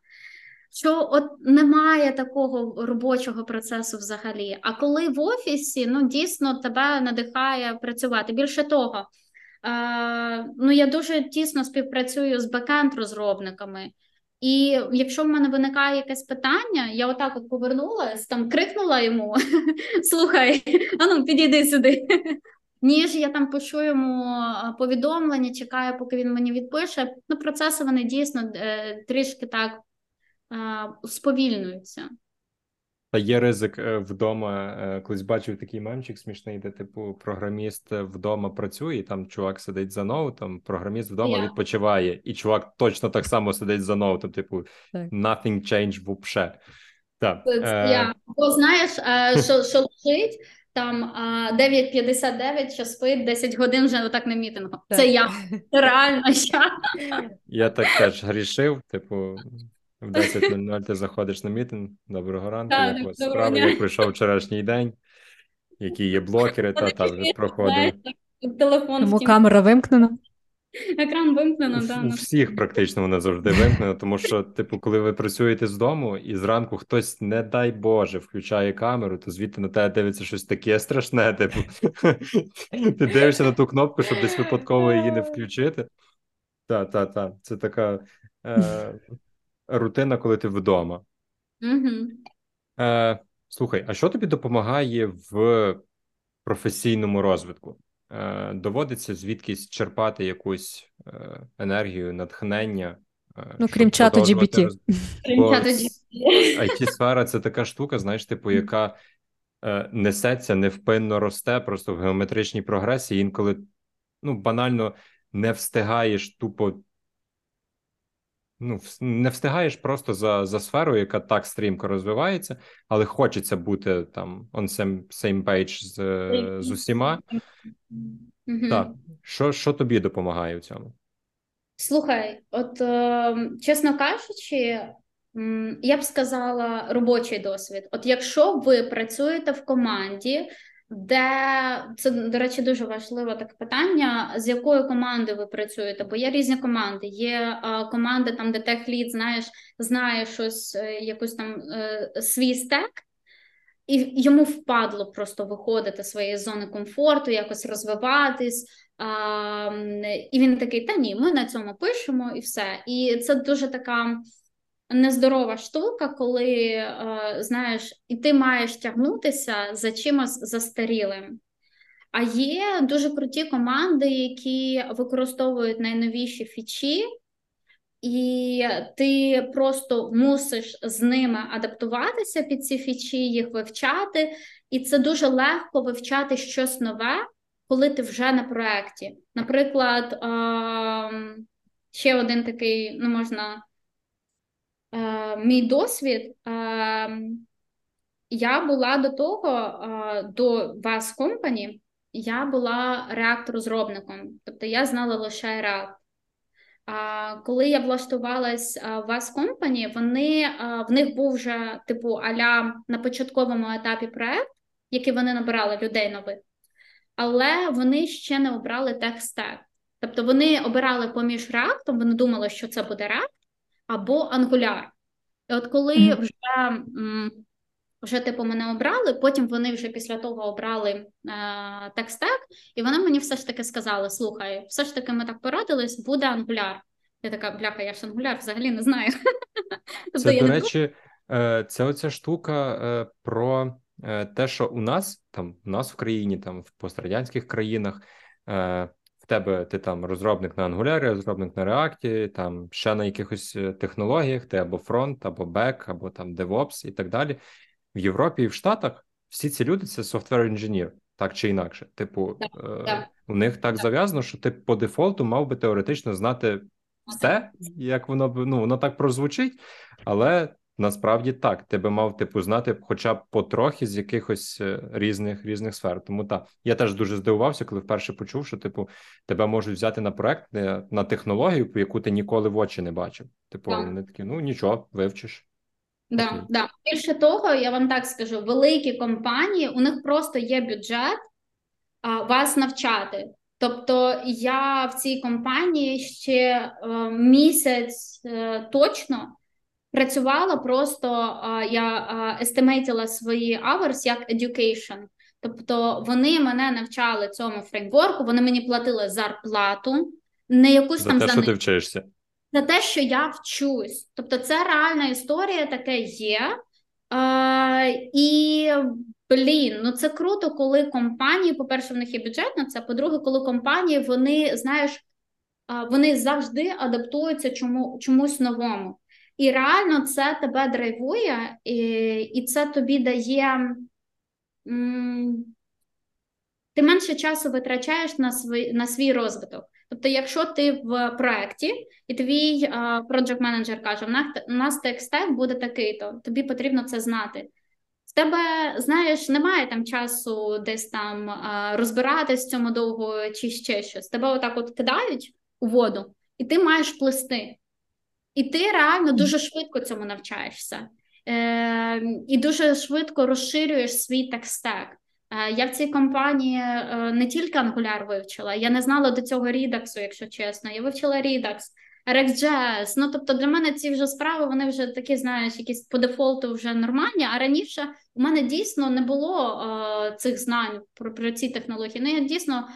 що от немає такого робочого процесу взагалі. А коли в офісі ну дійсно тебе надихає працювати. Більше того, е, ну я дуже тісно співпрацюю з бекенд-розробниками. І якщо в мене виникає якесь питання, я отак от повернулася, там крикнула йому: Слухай, ану, підійди сюди ніж я там пишу йому повідомлення, чекаю, поки він мені відпише. Ну, процеси вони дійсно е, трішки так сповільнюються. Та є ризик е, вдома. Е, колись бачив такий мемчик смішний, де типу програміст вдома працює, і там чувак сидить за ноутом, програміст вдома yeah. відпочиває, і чувак точно так само сидить за ноутом. Типу, так. nothing change вообще. Так. Yeah. Бо знаєш, що що лежить, там 9.59, що спить 10 годин вже отак на мітингу. Так. Це я. Реально я. Я так теж грішив, типу, в 10.00 ти заходиш на мітинг. Доброго ранку, так, як у вас справи, як пройшов вчорашній день, які є блокери, та та вже проходив. Телефон Тому камера вимкнена. Екран вимкнено, да. У всіх практично вона завжди вимкнена, тому що, типу, коли ви працюєте з дому, і зранку хтось, не дай Боже, включає камеру, то звідти на тебе дивиться щось таке страшне. Типу, ти дивишся на ту кнопку, щоб десь випадково її не включити. та та та це така е, рутина, коли ти вдома. Е, Слухай, а що тобі допомагає в професійному розвитку? Е, доводиться звідкись черпати якусь е, енергію, натхнення. Е, ну, крім чату GBT. Роз... it сфера це така штука, знаєш, типу, яка несеться, невпинно росте, просто в геометричній прогресії. Інколи ну, банально не встигаєш тупо. Ну, не встигаєш просто за за сферою, яка так стрімко розвивається, але хочеться бути там on same, same page з з усіма. Угу. Так. Що що тобі допомагає в цьому? Слухай, от е, чесно кажучи, я б сказала робочий досвід. От якщо ви працюєте в команді, де це, до речі, дуже важливе таке питання, з якою командою ви працюєте? Бо є різні команди. Є е, команди, там, де техлід, знаєш, знає щось, е, якусь там е, свій стек, і йому впадло просто виходити з своєї зони комфорту, якось розвиватись. І він такий: та ні, ми на цьому пишемо і все. І це дуже така нездорова штука, коли знаєш, і ти маєш тягнутися за чимось застарілим. А є дуже круті команди, які використовують найновіші фічі і ти просто мусиш з ними адаптуватися під ці фічі, їх вивчати, і це дуже легко вивчати щось нове, коли ти вже на проєкті. Наприклад, ще один такий, ну можна мій досвід. Я була до того, до вас компані, я була реактор-розробником, тобто я знала лише React. А коли я влаштувалась в вас компані, вони в них був вже типу аля на початковому етапі проект, який вони набирали людей нових, але вони ще не обрали тех-стек. Тобто вони обирали поміж React, вони думали, що це буде React або Angular. І от коли mm-hmm. вже вже типу мене обрали, потім вони вже після того обрали е, текстек, і вони мені все ж таки сказали: слухай, все ж таки ми так порадились, буде ангуляр. Я така бляха, я ж ангуляр взагалі не знаю. Тобто, це, до речі, е, це оця штука е, про те, що у нас там у нас в країні, там в пострадянських країнах. Тебе ти там розробник на Angular, розробник на React, там ще на якихось е, технологіях, ти або фронт, або бек, або там DevOps і так далі. В Європі і в Штатах всі ці люди це software інженір, так чи інакше. Типу, Так, е- так. у них так, Так. зав'язано, що ти по дефолту мав би теоретично знати все, як воно б ну воно так прозвучить, але насправді так, ти би мав типу знати, хоча б потрохи з якихось е, різних різних сфер. Тому так, я теж дуже здивувався, коли вперше почув, що типу тебе можуть взяти на проект на технологію, яку ти ніколи в очі не бачив. Типу, Так. вони такі, ну нічого, вивчиш. Да, Окей. да. Більше того, я вам так скажу: великі компанії, у них просто є бюджет а, вас навчати. Тобто я в цій компанії ще е, місяць е, точно працювала просто я естимейтила свої hours як education. Тобто вони мене навчали цьому фреймворку, вони мені платили зарплату, не якусь За там те, за що ти вчишся. за те, що я вчусь. Тобто, це реальна історія, таке є. А, і блін, ну це круто, коли компанії, по-перше, в них є бюджет на це. По-друге, коли компанії вони, знаєш, вони завжди адаптуються чому, чомусь новому. І реально це тебе драйвує, і, і це тобі дає. м, Ти менше часу витрачаєш на свій, на свій розвиток. Тобто, якщо ти в проєкті, і твій проджект менеджер каже, «У нас- текстек буде такий-то, тобі потрібно це знати. В тебе, знаєш, немає там часу десь там а, розбиратись в цьому довго чи ще щось. Тебе отак от кидають у воду, і ти маєш плисти. І ти реально дуже швидко цьому навчаєшся. Е, і дуже швидко розширюєш свій текстек. Е, Я в цій компанії е, не тільки Angular вивчила, я не знала до цього Redux, якщо чесно. Я вивчила Redux, RxJS. Ну тобто для мене ці вже справи вони вже такі, знаєш, якісь по дефолту вже нормальні. А раніше у мене дійсно не було е, цих знань про, про ці технології. Ну я дійсно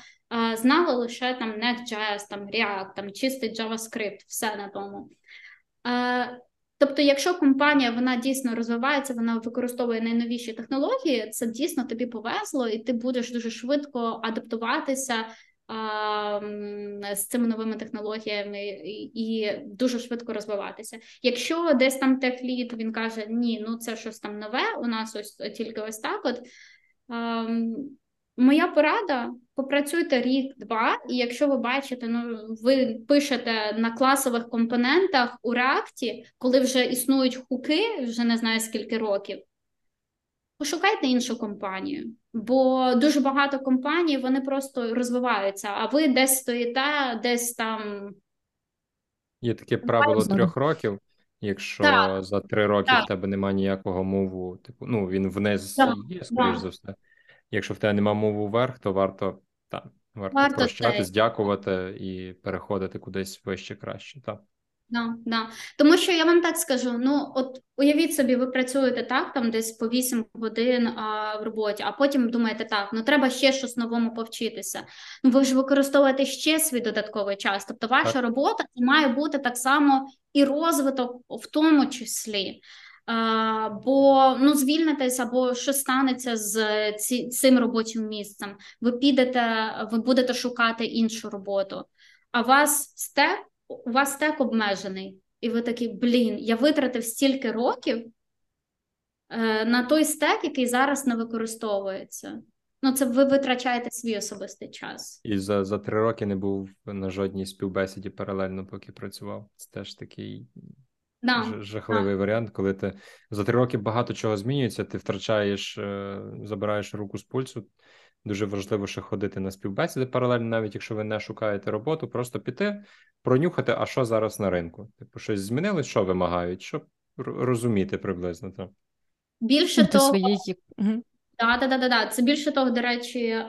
е, знала лише там Next.js, там React, там чистий JavaScript, все на тому. Е, Тобто, якщо компанія вона дійсно розвивається, вона використовує найновіші технології, це дійсно тобі повезло, і ти будеш дуже швидко адаптуватися а, з цими новими технологіями і, дуже швидко розвиватися. Якщо десь там техлід він каже, ні, ну це щось там нове, у нас ось тільки ось так. От а, м, моя порада: попрацюйте рік-два, і якщо ви бачите, ну ви пишете на класових компонентах у реакті, коли вже існують хуки, вже не знаю скільки років. Пошукайте іншу компанію, бо дуже багато компаній вони просто розвиваються, а ви десь стоїте, десь там. Є таке правило трьох років. Якщо Так. за три роки Так. в тебе немає ніякого мову, типу, ну він вниз є, скоріш так. за все. Якщо в тебе немає мову вверх, то варто так, варто, Варто прощатись, цей. дякувати і переходити кудись вище краще. Так. Да, да. Тому що я вам так скажу: ну, от уявіть собі, ви працюєте так, там десь по 8 годин а, в роботі, а потім думаєте, так, ну треба ще щось новому повчитися. Ну ви ж використовуєте ще свій додатковий час. Тобто, ваша Так. робота це має бути так само і розвиток в тому числі. Бо ну звільнитесь або що станеться з ці, цим робочим місцем. Ви підете, ви будете шукати іншу роботу. А вас стек, у вас стек обмежений, і ви такі, блін, я витратив стільки років е, на той стек, який зараз не використовується. Ну, це ви витрачаєте свій особистий час. І за, за три роки не був на жодній співбесіді паралельно, поки працював. Це теж такий Да. Жахливий варіант, коли ти за три роки багато чого змінюється, ти втрачаєш, е, забираєш руку з пульсу. Дуже важливо ще ходити на співбесіди паралельно, навіть якщо ви не шукаєте роботу, просто піти, пронюхати, а що зараз на ринку. Типу, щось змінилось, що вимагають, щоб розуміти приблизно то. Більше того, своєї. Мгм. Да, да, да, да, да. Це більше того, до речі, е,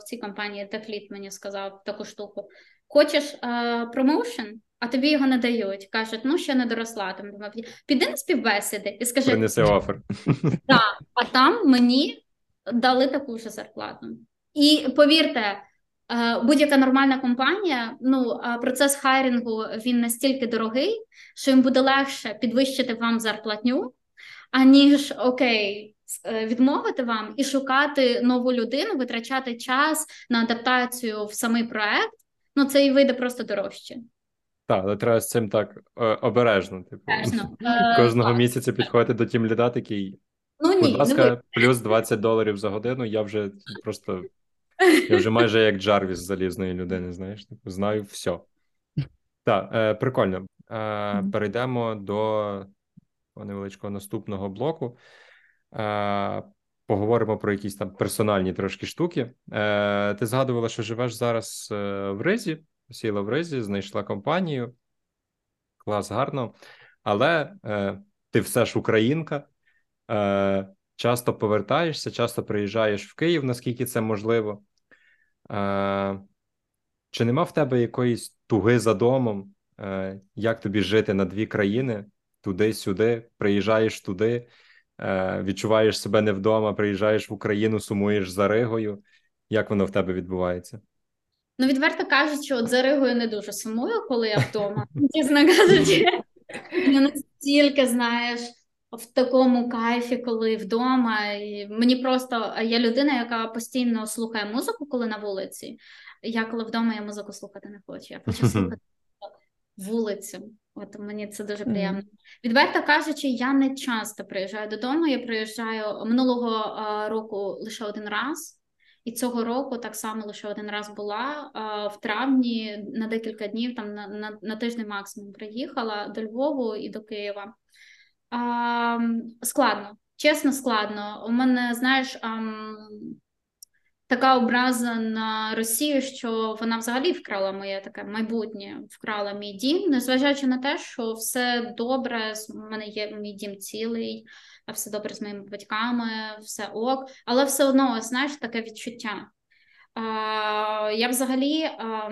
в цій компанії Техліт мені сказав таку штуку. Хочеш е, промоушен, а тобі його не дають. Кажуть, ну ще не доросла. Там піди на співбесіди і скажи, Принеси офер. да, а там мені дали таку ж зарплату. І повірте, е, будь-яка нормальна компанія, ну процес хайрінгу він настільки дорогий, що їм буде легше підвищити вам зарплатню, аніж окей, е, відмовити вам і шукати нову людину, витрачати час на адаптацію в самий проект, ну це і вийде просто дорожче. Так, але треба з цим так е, обережно. Типу, Обережно. кожного місяця підходити до тім ліда, такий, Ну ні, будь не ласка, ви- плюс 20 доларів за годину. Я вже просто я вже майже як Джарвіс залізної людини, знаєш, типу, знаю все. Так, е, прикольно. Е, перейдемо до невеличкого наступного блоку. Е, поговоримо про якісь там персональні трошки штуки. Е, ти згадувала, що живеш зараз е, в Ризі, сіла в Ризі, знайшла компанію. Клас, гарно. Але е, ти все ж українка. Е, часто повертаєшся, часто приїжджаєш в Київ, наскільки це можливо. Е, чи нема в тебе якоїсь туги за домом? Е, як тобі жити на дві країни, туди-сюди, приїжджаєш туди, е, відчуваєш себе не вдома, приїжджаєш в Україну, сумуєш за Ригою. Як воно в тебе відбувається? Ну, відверто кажучи, от за Ригою не дуже сумую, коли я вдома. Чесно кажучи, не настільки, знаєш, в такому кайфі, коли вдома. І мені просто я людина, яка постійно слухає музику, коли на вулиці. Я коли вдома я музику слухати не хочу. Я хочу слухати вулицю. От мені це дуже приємно. Відверто кажучи, я не часто приїжджаю додому. Я приїжджаю минулого року лише один раз. І цього року так само лише один раз була в травні на декілька днів, там на, на, на тиждень максимум приїхала до Львову і до Києва. Складно, чесно, складно. У мене, знаєш, така образа на Росію, що вона взагалі вкрала моє таке майбутнє, вкрала мій дім, незважаючи на те, що все добре, у мене є мій дім цілий, а все добре з моїми батьками, все ок, але все одно, знаєш, таке відчуття. А, Я взагалі. А,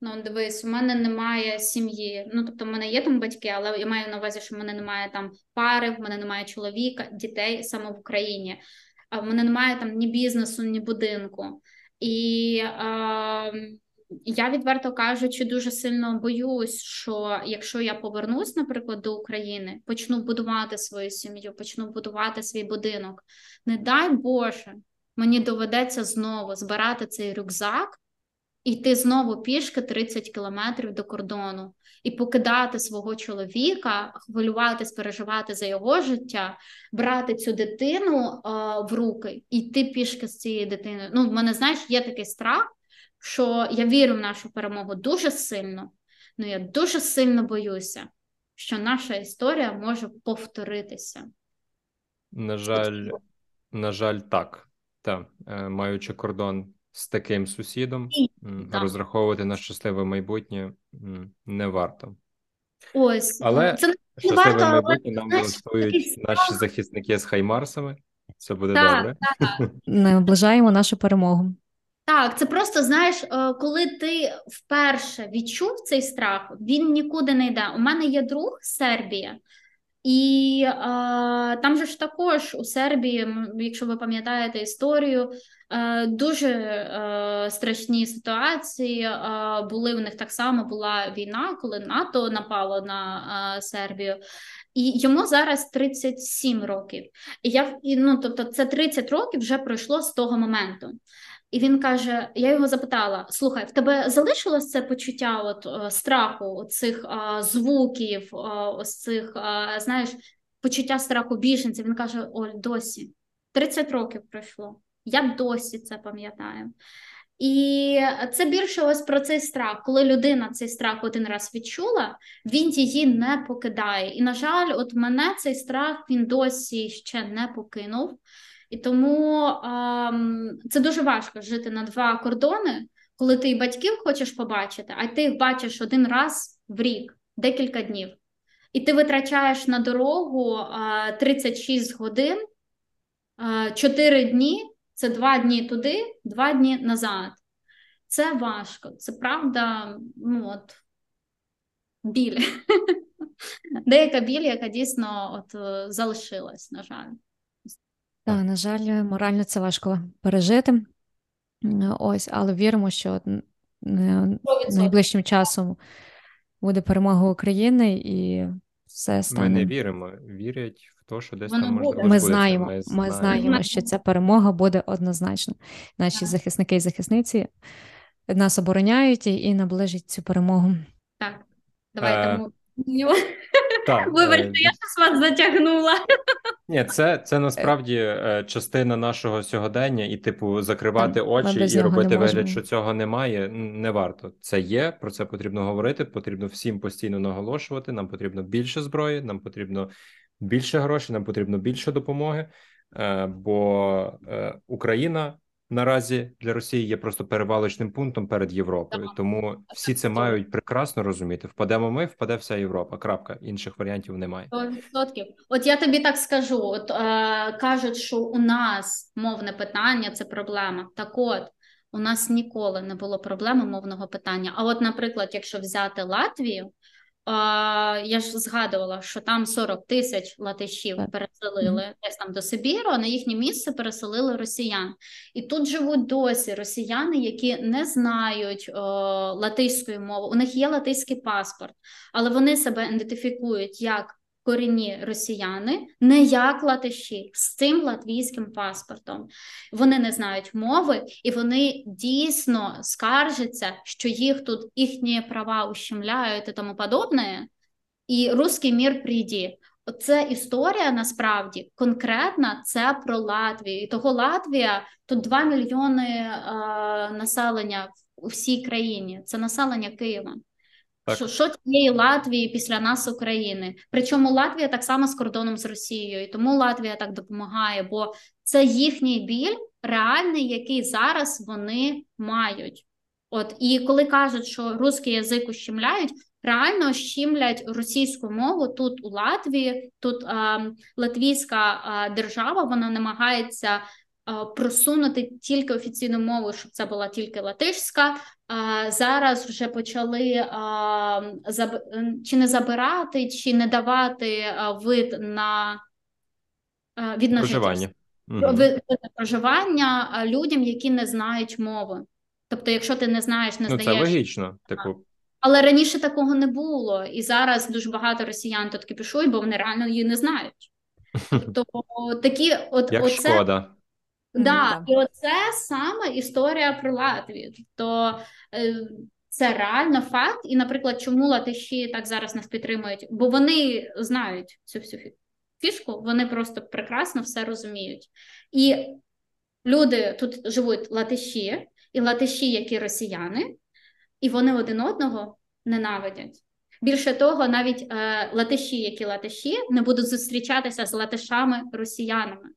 Ну, дивись, у мене немає сім'ї. Ну, тобто, в мене є там батьки, але я маю на увазі, що в мене немає там пари, в мене немає чоловіка, дітей саме в Україні. А в мене немає там ні бізнесу, ні будинку. І е, я, відверто кажучи, дуже сильно боюсь, що якщо я повернусь, наприклад, до України, почну будувати свою сім'ю, почну будувати свій будинок. Не дай Боже, мені доведеться знову збирати цей рюкзак. Йти знову пішки 30 кілометрів до кордону і покидати свого чоловіка, хвилюватись, переживати за його життя, брати цю дитину а, в руки і йти пішки з цією дитиною. Ну, в мене, знаєш, є такий страх, що я вірю в нашу перемогу дуже сильно, але я дуже сильно боюся, що наша історія може повторитися. На жаль, на жаль, так. Так, маючи кордон з таким сусідом, так. розраховувати на щасливе майбутнє не варто. Ось, Але це не щасливе варто, але, нам знаєш, наші захисники з Хаймарсами. Це буде Так, добре. Наближаємо нашу перемогу. Так, це просто знаєш, е, коли ти вперше відчув цей страх, він нікуди не йде. У мене є друг Сербія, і е, там же ж також у Сербії, якщо ви пам'ятаєте історію, е, дуже е, страшні ситуації були. У них так само була війна, коли НАТО напало на е, Сербію. І йому зараз 37 років. І я ну, тобто, це 30 років вже пройшло з того моменту. І він каже: я його запитала: слухай, в тебе залишилось це почуття от, е, страху, цих звуків, ось цих, знаєш, почуття страху біженців. Він каже: Оль, досі 30 років пройшло. Я досі це пам'ятаю. І це більше ось про цей страх. Коли людина цей страх один раз відчула, він її не покидає. І, на жаль, от мене цей страх він досі ще не покинув. І тому ем, це дуже важко жити на два кордони, коли ти і батьків хочеш побачити, а ти їх бачиш один раз в рік, декілька днів. І ти витрачаєш на дорогу е, 36 годин, е, 4 дні це 2 дні туди, 2 дні назад. Це важко, це правда, ну от біль. Деяка біль, яка дійсно от залишилась, на жаль. Так, на жаль, морально це важко пережити. Ось, але віримо, що найближчим часом буде перемога України і все стане. Ми не віримо. Вірять в хто що десь Воно там буде. можливо Ми знаємо, ми знаємо, що ця перемога буде однозначно. Наші Так. захисники і захисниці нас обороняють і наближать цю перемогу. Так, давайте Е, Так, Вибачте, е, я щось вас затягнула. Ні, це, це насправді е, частина нашого сьогодення, і, типу, закривати Так, очі і робити вигляд, що цього немає, не варто. Це є, про це потрібно говорити. Потрібно всім постійно наголошувати. Нам потрібно більше зброї, нам потрібно більше грошей, нам потрібно більше допомоги. Е, бо е, Україна наразі для Росії є просто перевалочним пунктом перед Європою. Тому всі це мають прекрасно розуміти. Впадемо ми, впаде вся Європа. Крапка. Інших варіантів немає. 100%. От я тобі так скажу: от е, кажуть, що у нас мовне питання це проблема. Так от. У нас ніколи не було проблеми мовного питання. А от, наприклад, якщо взяти Латвію, я ж згадувала, що там 40 тисяч латишів переселили десь там до Сибіру, а на їхнє місце переселили росіян. І тут живуть досі росіяни, які не знають е, латиської мови. У них є латиський паспорт, але вони себе ідентифікують як корінні росіяни, не як латиші з цим латвійським паспортом. Вони не знають мови, і вони дійсно скаржаться, що їх тут їхні права ущемляють і тому подобне. І русський мір прийді. Це історія насправді конкретна це про Латвію. І того Латвія тут 2 мільйони е, населення у всій країні. Це населення Києва. Так. Що, що тієї Латвії після нас України? Причому Латвія так само з кордоном з Росією, і тому Латвія так допомагає, бо це їхній біль реальний, який зараз вони мають. От і коли кажуть, що русський язик ущемляють, реально щемлять російську мову тут у Латвії. Тут е, латвійська е, держава вона намагається просунути тільки офіційну мову, щоб це була тільки латишська. А зараз вже почали а, заб... чи не забирати, чи не давати а, вид на а, від на Проживання. Вид на проживання людям, які не знають мови. Тобто, якщо ти не знаєш, не Ну, це логічно. Типу, Але раніше такого не було, і зараз дуже багато росіян тут кипішують, бо вони реально її не знають. Тобто такі, от як оце шкода. Да, і оце саме історія про Латвію. Тобто е, це реально факт. І, наприклад, чому латиші так зараз нас підтримують? Бо вони знають цю всю фішку, вони просто прекрасно все розуміють. І люди тут живуть латиші, і латиші, які росіяни, і вони один одного ненавидять. Більше того, навіть е, латиші, які латиші, не будуть зустрічатися з латишами росіянами.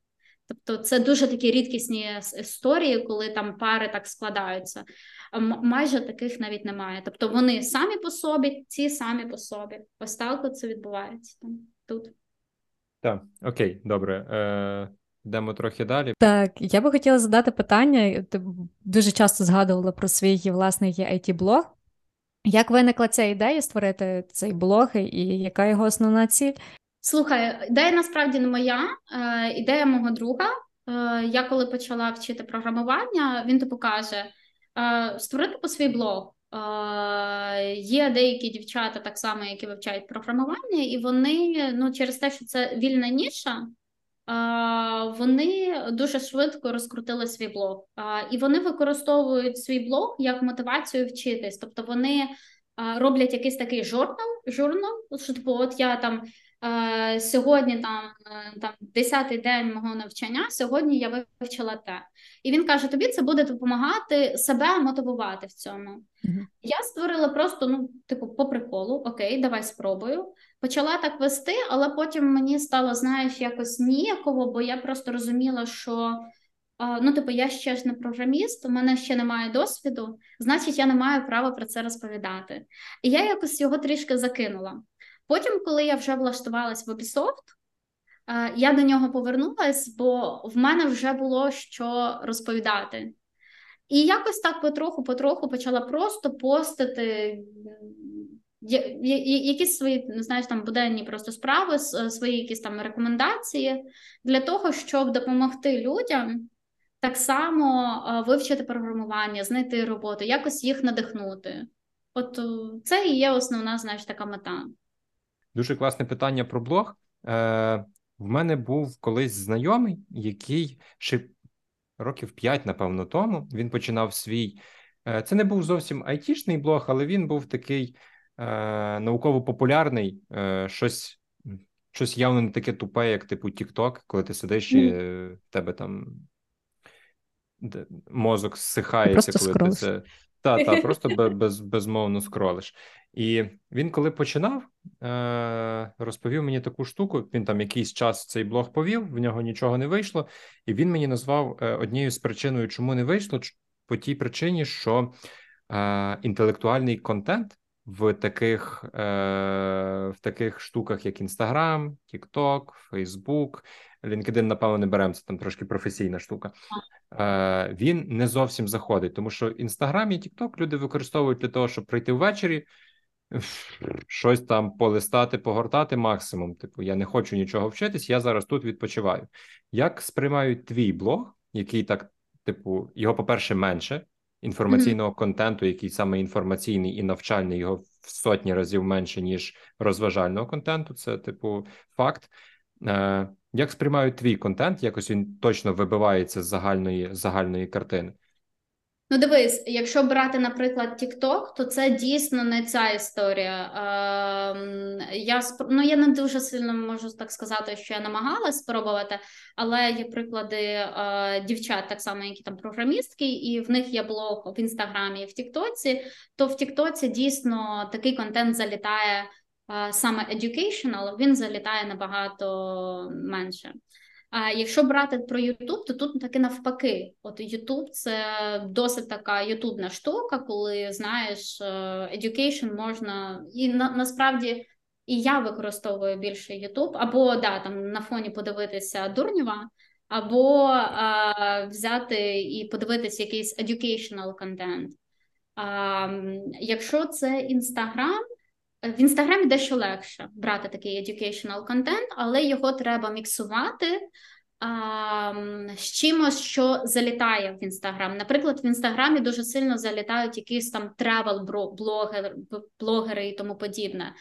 Тобто це дуже такі рідкісні історії, коли там пари так складаються. А майже таких навіть немає. Тобто вони самі по собі, ці самі по собі. Ось так це відбувається там тут. Так, окей, добре. Е, йдемо трохи далі. Так, я би хотіла задати питання. Ти дуже часто згадувала про свій власний IT-блог. Як виникла ця ідея створити цей блог і яка його основна ціль? Слухай, ідея насправді не моя, е, ідея мого друга. Е, я коли почала вчити програмування, він типу каже: е, створити по свій блог. Е, є деякі дівчата, так само, які вивчають програмування, і вони ну, через те, що це вільна ніша, е, вони дуже швидко розкрутили свій блог. Е, і вони використовують свій блог як мотивацію вчитись. Тобто вони е, роблять якийсь такий журнал, журнал, що типу, от я там. Е, Сьогодні там, е, там 10-й день мого навчання, сьогодні я вивчила те. І він каже: тобі це буде допомагати себе мотивувати в цьому. Мгм. Я створила просто, ну, типу, по приколу, окей, давай спробую. Почала так вести, але потім мені стало, знаєш, якось ніяково, бо я просто розуміла, що ну, типу, я ще ж не програміст, у мене ще немає досвіду, значить, я не маю права про це розповідати. І я якось його трішки закинула. Потім, коли я вже влаштувалась в Ubisoft, е, я до нього повернулась, бо в мене вже було що розповідати. І якось так потроху-потроху почала просто постити якісь свої, знаєш, там буденні просто справи, свої якісь там рекомендації для того, щоб допомогти людям так само е, вивчити програмування, знайти роботу, якось їх надихнути. От е, це і є основна, знаєш, така мета. Дуже класне питання про блог. Е, в мене був колись знайомий, який ще років 5, напевно, тому він починав свій. Е, це не був зовсім айтішний блог, але він був такий е, науково-популярний, е, щось щось явно не таке тупе, як типу TikTok, коли ти сидиш і в тебе там мозок зсихається, коли скролиш. ти це. Так, та, просто без, безмовно скролиш. І він, коли починав, е, розповів мені таку штуку. Він там якийсь час цей блог повів, в нього нічого не вийшло, і він мені назвав е, однією з причиною, чому не вийшло, по тій причині, що е, інтелектуальний контент в таких в таких штуках, як Instagram, TikTok, Facebook, LinkedIn, напевно, не беремо, це там трошки професійна штука. Е, Він не зовсім заходить, тому що Instagram і TikTok люди використовують для того, щоб прийти ввечері. Щось там полистати, погортати максимум. Типу, я не хочу нічого вчитись, я зараз тут відпочиваю. Як сприймають твій блог, який так, типу, його, по-перше, менше інформаційного mm-hmm. контенту, який саме інформаційний і навчальний, його в сотні разів менше, ніж розважального контенту. Це, типу, факт. Е, Як сприймають твій контент? Якось він точно вибивається з загальної загальної картини. Ну, дивись, якщо брати, наприклад, TikTok, то це дійсно не ця історія. Е, Я ну, я не дуже сильно можу так сказати, що я намагалась спробувати, але є приклади е, дівчат, так само, які там програмістки, і в них є блог в інстаграмі і в Тіктоці. То в Тіктоці дійсно такий контент залітає саме educational, він залітає набагато менше. А якщо брати про Ютуб, то тут таки навпаки. От Ютуб це досить така ютубна штука, коли знаєш, е, education можна і на, насправді і я використовую більше Ютуб, або да, там на фоні подивитися Дурнєва, або а, взяти і подивитися якийсь educational контент. А, Якщо це Інстаграм. В інстаграмі дещо легше брати такий educational контент, але його треба міксувати з чимось, що залітає в інстаграм. Наприклад, в інстаграмі дуже сильно залітають якісь там тревел блогери і тому подібне.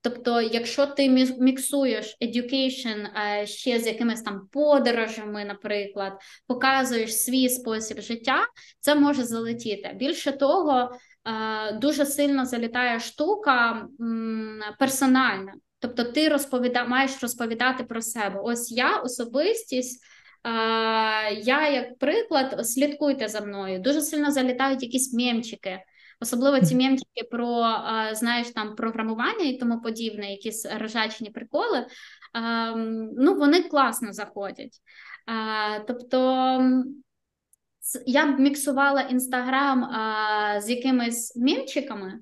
Тобто, якщо ти міксуєш education ще з якимись там подорожами, наприклад, показуєш свій спосіб життя, це може залетіти. Більше того. Е, дуже сильно залітає штука персональна. Тобто, ти розповіда, маєш розповідати про себе. Ось я особистість. Е, я, як приклад, слідкуйте за мною. Дуже сильно залітають якісь мємчики. Особливо ці мємчики про е, знаєш там програмування і тому подібне, якісь рожачні приколи. Ну, вони класно заходять. Тобто я б міксувала інстаграм з якимись мімчиками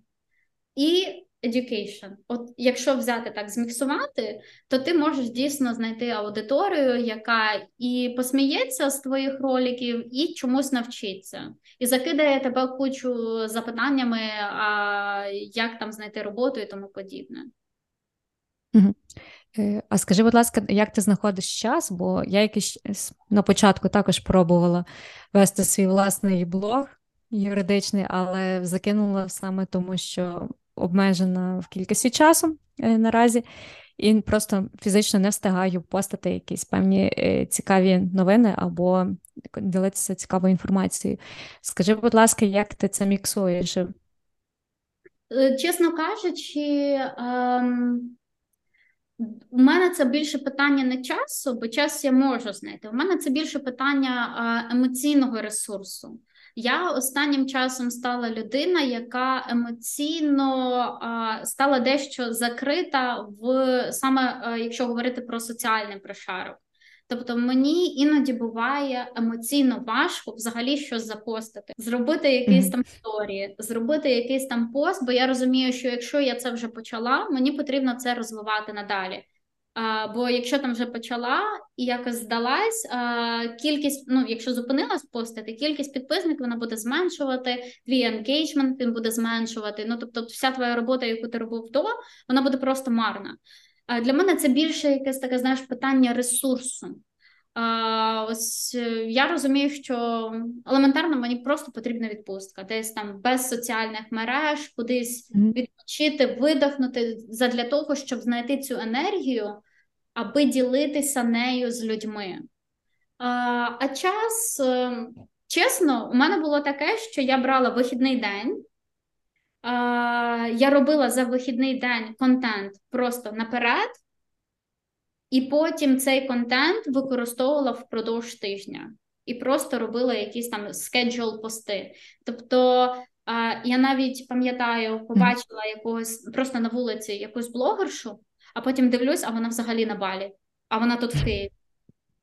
і education. От якщо взяти так, зміксувати, то ти можеш дійсно знайти аудиторію, яка і посміється з твоїх роликів, і чомусь навчиться, і закидає тебе кучу запитаннями, а як там знайти роботу і тому подібне. Угу. А скажи, будь ласка, як ти знаходиш час? Бо я якийсь на початку також пробувала вести свій власний блог юридичний, але закинула саме тому, що обмежена в кількості часу е, наразі, і просто фізично не встигаю постати якісь певні е, цікаві новини або ділитися цікавою інформацією. Скажи, будь ласка, як ти це міксуєш? Чесно кажучи, ем... У мене це більше питання не часу, бо час я можу знайти. У мене це більше питання емоційного ресурсу. Я останнім часом стала людина, яка емоційно стала дещо закрита в саме якщо говорити про соціальний прошарок. Тобто мені іноді буває емоційно важко взагалі щось запостити, зробити якісь mm-hmm. там історії, зробити якийсь там пост, бо я розумію, що якщо я це вже почала, мені потрібно це розвивати надалі. А, Бо якщо там вже почала і якось здалась, а, кількість, ну якщо зупинилась постити, кількість підписників вона буде зменшувати, твій енгейджмент він буде зменшувати. Ну тобто, вся твоя робота, яку ти робив до, вона буде просто марна. Для мене це більше якесь таке знаєш питання ресурсу. А, Ось е, я розумію, що елементарно мені просто потрібна відпустка, десь там без соціальних мереж, кудись відпочити, видихнути для того, щоб знайти цю енергію аби ділитися нею з людьми. А, а час, е, чесно, у мене було таке, що я брала вихідний день. Я робила за вихідний день контент просто наперед, і потім цей контент використовувала впродовж тижня і просто робила якісь там скеджул пости. Тобто я навіть пам'ятаю, побачила якогось просто на вулиці якусь блогершу, а потім дивлюсь, а вона взагалі на балі, а вона тут в Києві.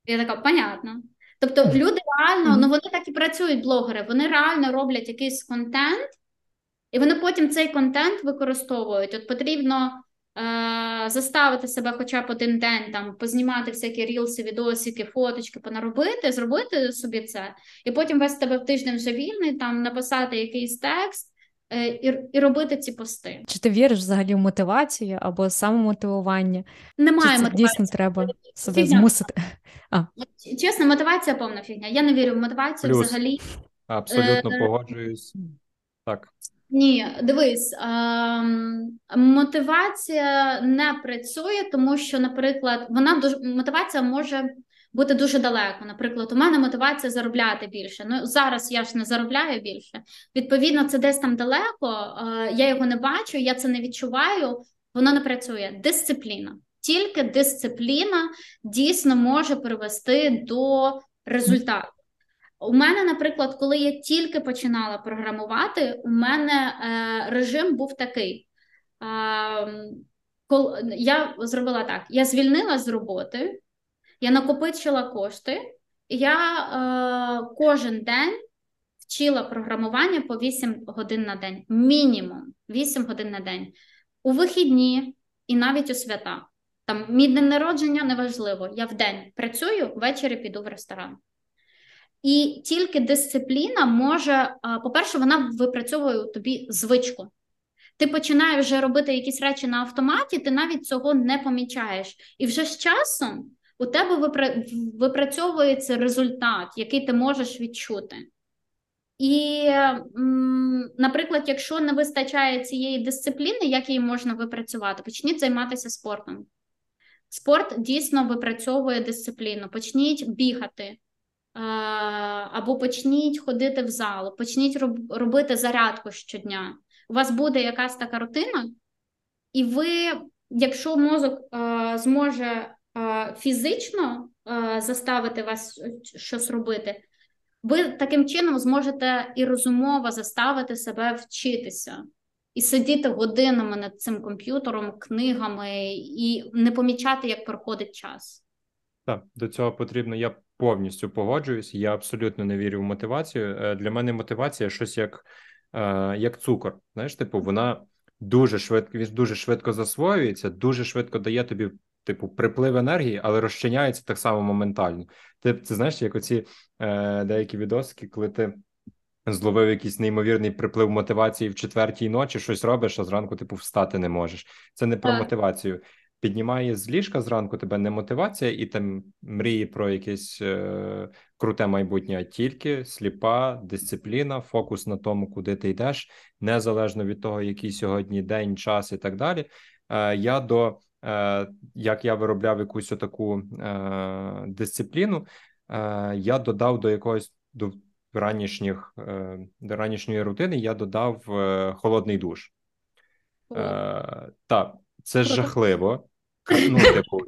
Я така, понятно. Тобто люди реально, ну вони так і працюють, блогери, вони реально роблять якийсь контент, і вони потім цей контент використовують. От потрібно е, заставити себе хоча б один день там познімати всякі рілси, відосики, фоточки, понаробити, зробити собі це, і потім весь тебе в тиждень вже вільний, там написати якийсь текст. Е, і і робити ці пости. Чи ти віриш взагалі в мотивацію або самомотивування? Немає Чи мотивації. Дійсно, треба себе фігня. змусити. А. Чесно, мотивація повна фігня. Я не вірю в мотивацію Плюс. взагалі. Абсолютно е... погоджуюсь. Так. Ні, дивись, ем, мотивація не працює, тому що, наприклад, вона дуже мотивація може бути дуже далеко. Наприклад, у мене мотивація заробляти більше. Ну зараз я ж не заробляю більше. Відповідно, це десь там далеко. Е, я його не бачу, я це не відчуваю. Воно не працює. Дисципліна. Тільки дисципліна дійсно може привести до результату. У мене, наприклад, коли я тільки починала програмувати, у мене е, режим був такий. Е, кол, я зробила так: я звільнилась з роботи, я накопичила кошти, я е, кожен день вчила програмування по 8 годин на день. Мінімум 8 годин на день. У вихідні і навіть у свята. Там мій день народження неважливо. Я в день працюю, ввечері піду в ресторан. І тільки дисципліна може, по-перше, вона випрацьовує тобі звичку. Ти починаєш вже робити якісь речі на автоматі, ти навіть цього не помічаєш. І вже з часом у тебе випрацьовується результат, який ти можеш відчути. І, наприклад, якщо не вистачає цієї дисципліни, як її можна випрацювати, почніть займатися спортом. Спорт дійсно випрацьовує дисципліну, почніть бігати або почніть ходити в залу, почніть робити зарядку щодня. У вас буде якась така рутина, і ви, якщо мозок зможе фізично заставити вас щось робити, ви таким чином зможете і розумово заставити себе вчитися. І сидіти годинами над цим комп'ютером, книгами, і не помічати, як проходить час. Так, до цього потрібно. Я повністю погоджуюсь. Я абсолютно не вірю в мотивацію. Е, для мене мотивація щось як е, як цукор. Знаєш, типу, вона дуже швидко дуже швидко засвоюється, дуже швидко дає тобі, типу, приплив енергії, але розчиняється так само моментально. Ти це знаєш, як оці е, деякі відосики, коли ти. Зловив якийсь неймовірний приплив мотивації в четвертій ночі, щось робиш, а зранку типу встати не можеш. Це не про мотивацію піднімає з ліжка зранку тебе не мотивація і там мрії про якесь е, круте майбутнє, а тільки сліпа дисципліна, фокус на тому, куди ти йдеш, незалежно від того, який сьогодні день, час і так далі. Е, я до е, як я виробляв якусь таку е, дисципліну, е, я додав до якогось до ранішніх е, до ранішньої рутини, я додав холодний душ. Так, це Круто. жахливо. Ну, типу,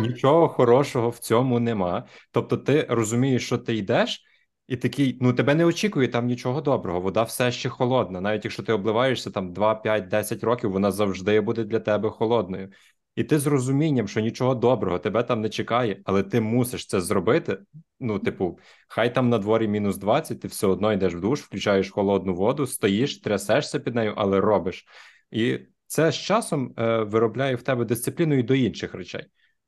нічого хорошого в цьому нема. Тобто, ти розумієш, що ти йдеш, і такий, ну тебе не очікує там нічого доброго. Вода все ще холодна. Навіть якщо ти обливаєшся там 2, 5, 10 років, вона завжди буде для тебе холодною. І ти з розумінням, що нічого доброго тебе там не чекає, але ти мусиш це зробити. Ну, типу, хай там на дворі мінус 20, ти все одно йдеш в душ, включаєш холодну воду, стоїш, трясешся під нею, але робиш. І це з часом е, виробляє в тебе дисципліну і до інших речей.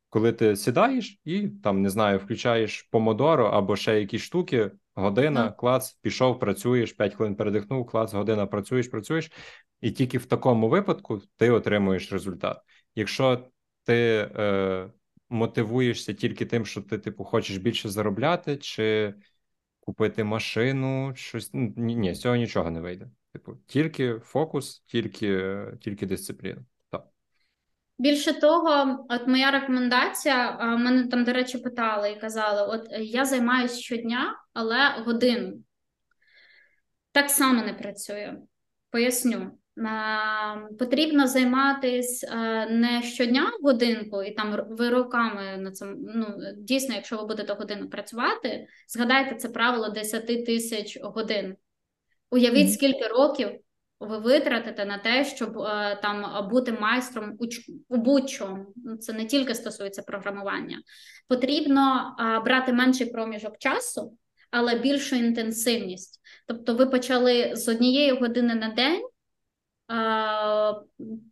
Коли ти сідаєш і там не знаю, включаєш помодоро або ще якісь штуки, година, mm. клац, пішов, працюєш, 5 хвилин передихнув, клац, година працюєш, працюєш, і тільки в такому випадку ти отримуєш результат. Якщо ти е, мотивуєшся тільки тим, що ти типу хочеш більше заробляти, чи купити машину, щось ні, ні, з цього нічого не вийде. Типу, тільки фокус, тільки тільки дисципліна. Так. Більше того, от моя рекомендація, мене там, до речі, питали і казали: от я займаюся щодня, але годину. Так само не працює. Поясню. Потрібно займатися не щодня годинку, і там ви роками на цьому. Ну дійсно, якщо ви будете годину працювати, згадайте це правило 10 тисяч годин. Уявіть, скільки років ви витратите на те, щоб е, там бути майстром у, у будь-чому. Ну, це не тільки стосується програмування. Потрібно е, брати менший проміжок часу, але більшу інтенсивність. Тобто, ви почали з однієї години на день. Е,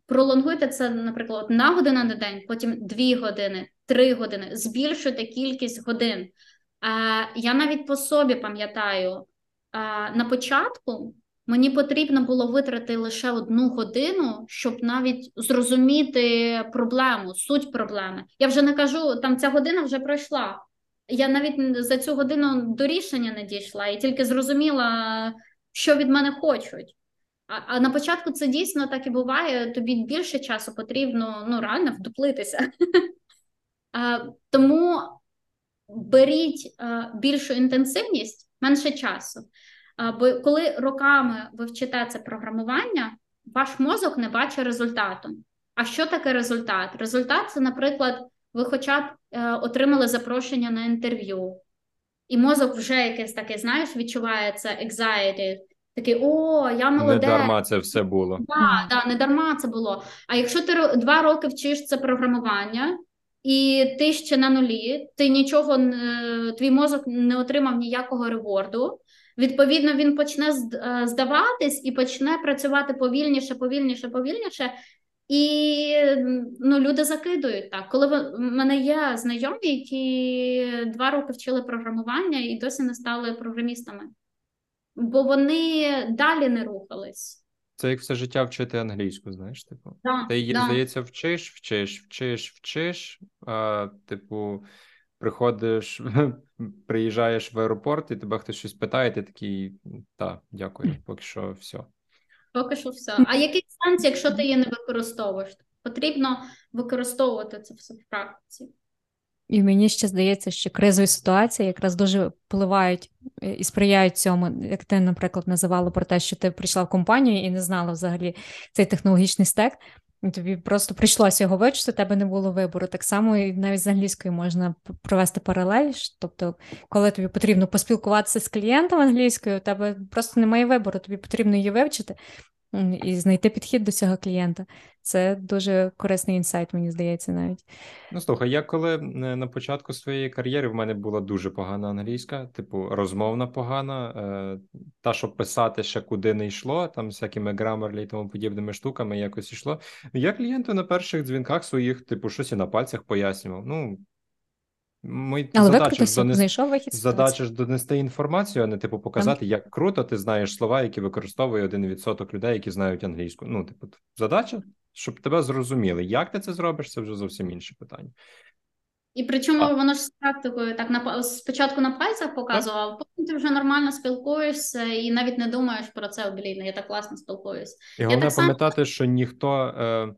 пролонгуйте це, наприклад, на годину на день, потім дві години, три години, збільшуйте кількість годин. Я навіть по собі пам'ятаю, на початку Мені потрібно було витрати лише одну годину, щоб навіть зрозуміти проблему, суть проблеми. Я вже не кажу, там ця година вже пройшла. Я навіть за цю годину до рішення не дійшла і тільки зрозуміла, що від мене хочуть. А на початку це дійсно так і буває. Тобі більше часу потрібно ну, реально вдуплитися. Тому беріть більшу інтенсивність, менше часу. Бо коли роками ви вчите це програмування, ваш мозок не бачить результату. А що таке результат? Результат це, наприклад, ви хоча б е, отримали запрошення на інтерв'ю, і мозок вже якесь таке, знаєш, відчуває це anxiety, Такий, о, я молодець. Не дарма це все було. Да, да, не дарма це було. А якщо ти два роки вчиш це програмування, і ти ще на нулі, ти нічого твій мозок не отримав ніякого реворду, Відповідно, він почне е, здаватись і почне працювати повільніше, повільніше, повільніше. І ну, люди закидують так. Коли в мене є знайомі, які два роки вчили програмування і досі не стали програмістами, бо вони далі не рухались. Це як все життя вчити англійську, знаєш, типу. Да, Ти її, да. здається, вчиш, вчиш, вчиш, вчиш. а, Типу, приходиш, приїжджаєш в аеропорт, і тебе хтось щось питає, ти такий, так, дякую, поки що все. Поки що все. А який сенс, якщо ти її не використовуєш? Потрібно використовувати це все в практиці. І мені ще здається, що кризові ситуації якраз дуже впливають е, і сприяють цьому, як ти, наприклад, називала про те, що ти прийшла в компанію і не знала взагалі цей технологічний стек. Тобі просто прийшлося його вивчити, тебе не було вибору. Так само і навіть з англійською можна провести паралель. Тобто, коли тобі потрібно поспілкуватися з клієнтом англійською, у тебе просто немає вибору, тобі потрібно її вивчити і знайти підхід до цього клієнта. Це дуже корисний інсайт, мені здається, навіть. Ну, слухай, я коли е, на початку своєї кар'єри в мене була дуже погана англійська, типу розмовна погана, е, та, щоб писати ще куди не йшло, там всякими грамерлі і тому подібними штуками якось йшло. Я клієнту на перших дзвінках своїх, типу, щось і на пальцях пояснював. Ну, Мої задача ж донес... знайшов вихід задача ж донести інформацію, а не типу показати, як круто ти знаєш слова, які використовує один відсоток людей, які знають англійську. Ну, типу, задача, щоб тебе зрозуміли. Як ти це зробиш, це вже зовсім інше питання. І причому а... воно ж з практикою так на спочатку на пальцях показував, потім ти вже нормально спілкуєшся і навіть не думаєш про це блін, я так класно спілкуюсь. І головне пам'ятати, сам... що ніхто. Е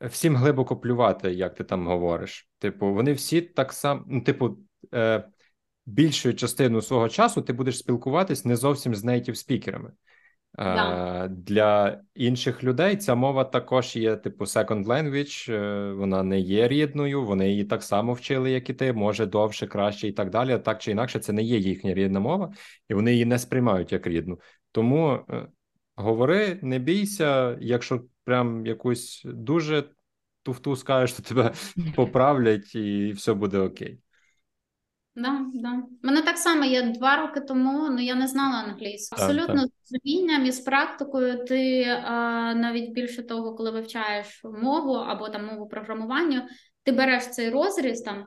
всім глибоко плювати, як ти там говориш. Типу, вони всі так само, ну, типу, е, більшою частину свого часу ти будеш спілкуватись не зовсім з нейтів спікерами. Е, для інших людей ця мова також є, типу, second language, е, вона не є рідною, вони її так само вчили, як і ти, може довше, краще і так далі. Так чи інакше, це не є їхня рідна мова, і вони її не сприймають як рідну. Тому е, говори, не бійся, якщо прям якусь дуже туфту скажеш, то тебе поправлять і все буде окей. Да, да. Мене так само є два роки тому, ну я не знала англійську. Абсолютно з розумінням і з практикою. Ти а, навіть більше того, коли вивчаєш мову або там мову програмування, ти береш цей розріз там.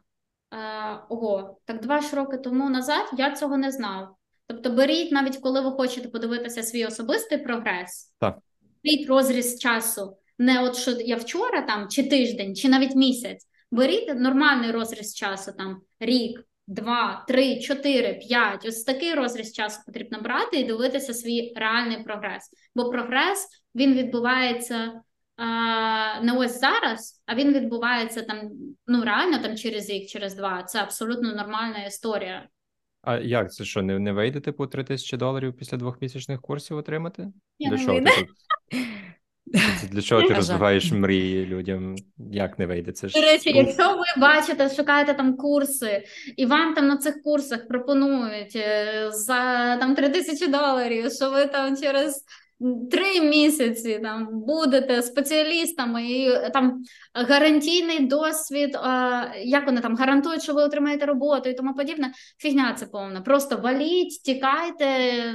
А, ого, так два ж роки тому назад я цього не знав. Тобто, беріть, навіть коли ви хочете подивитися свій особистий прогрес, так. беріть розріз часу. Не от що я вчора там, чи тиждень, чи навіть місяць. Беріть нормальний розріз часу, там рік, два, три, чотири, п'ять. Ось такий розріз часу потрібно брати і дивитися свій реальний прогрес. Бо прогрес він відбувається не ось зараз, а він відбувається там ну реально там через рік, через два. Це абсолютно нормальна історія. А як це що, не не вийде типу 3 тисячі доларів після двохмісячних курсів отримати? Я для не чого вийде. Це для чого ти розвиваєш мрії людям? Як не вийде? Це ж До речі, якщо ви бачите, шукаєте там курси, і вам там на цих курсах пропонують е, за там 3 тисячі доларів, що ви там через три місяці там будете спеціалістами і е, там гарантійний досвід, е, як вони там гарантують, що ви отримаєте роботу і тому подібне. Фігня це повна. Просто валіть, тікайте,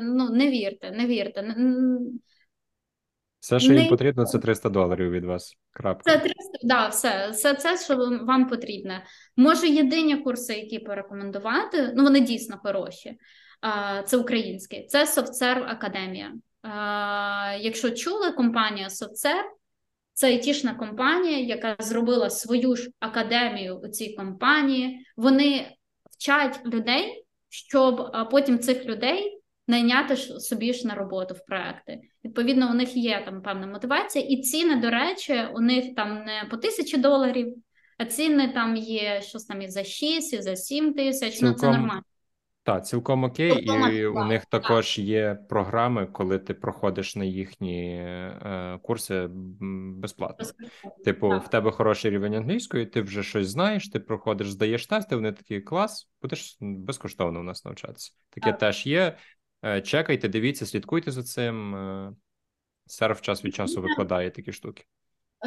ну не вірте, не вірте. Все, що їм не- потрібно, це 300 доларів від вас. Крапка. Це 300, да, все, все це, що вам- вам потрібне. Може, єдині курси, які порекомендувати, ну вони дійсно хороші. Це українські, це SoftServe Академія. Якщо чули, компанія SoftServe – це айтішна компанія, яка зробила свою ж академію у цій компанії. Вони вчать людей, щоб потім цих людей найняти ж собі ж на роботу в проекти. Відповідно, у них є там певна мотивація, і ціни, до речі, у них там не по тисячі доларів, а ціни там є щось там і за 6, і за 7 тисяч. Ну це нормально. Так, цілком окей, Цілком і у них так. також є програми, коли ти проходиш на їхні е, курси безплатно. Типу, Так. в тебе хороший рівень англійської, ти вже щось знаєш, ти проходиш, здаєш тести, вони такі клас, будеш безкоштовно у нас навчатися. Таке теж є. Е, Чекайте, дивіться, слідкуйте за цим. Е, Серф час від часу викладає такі штуки.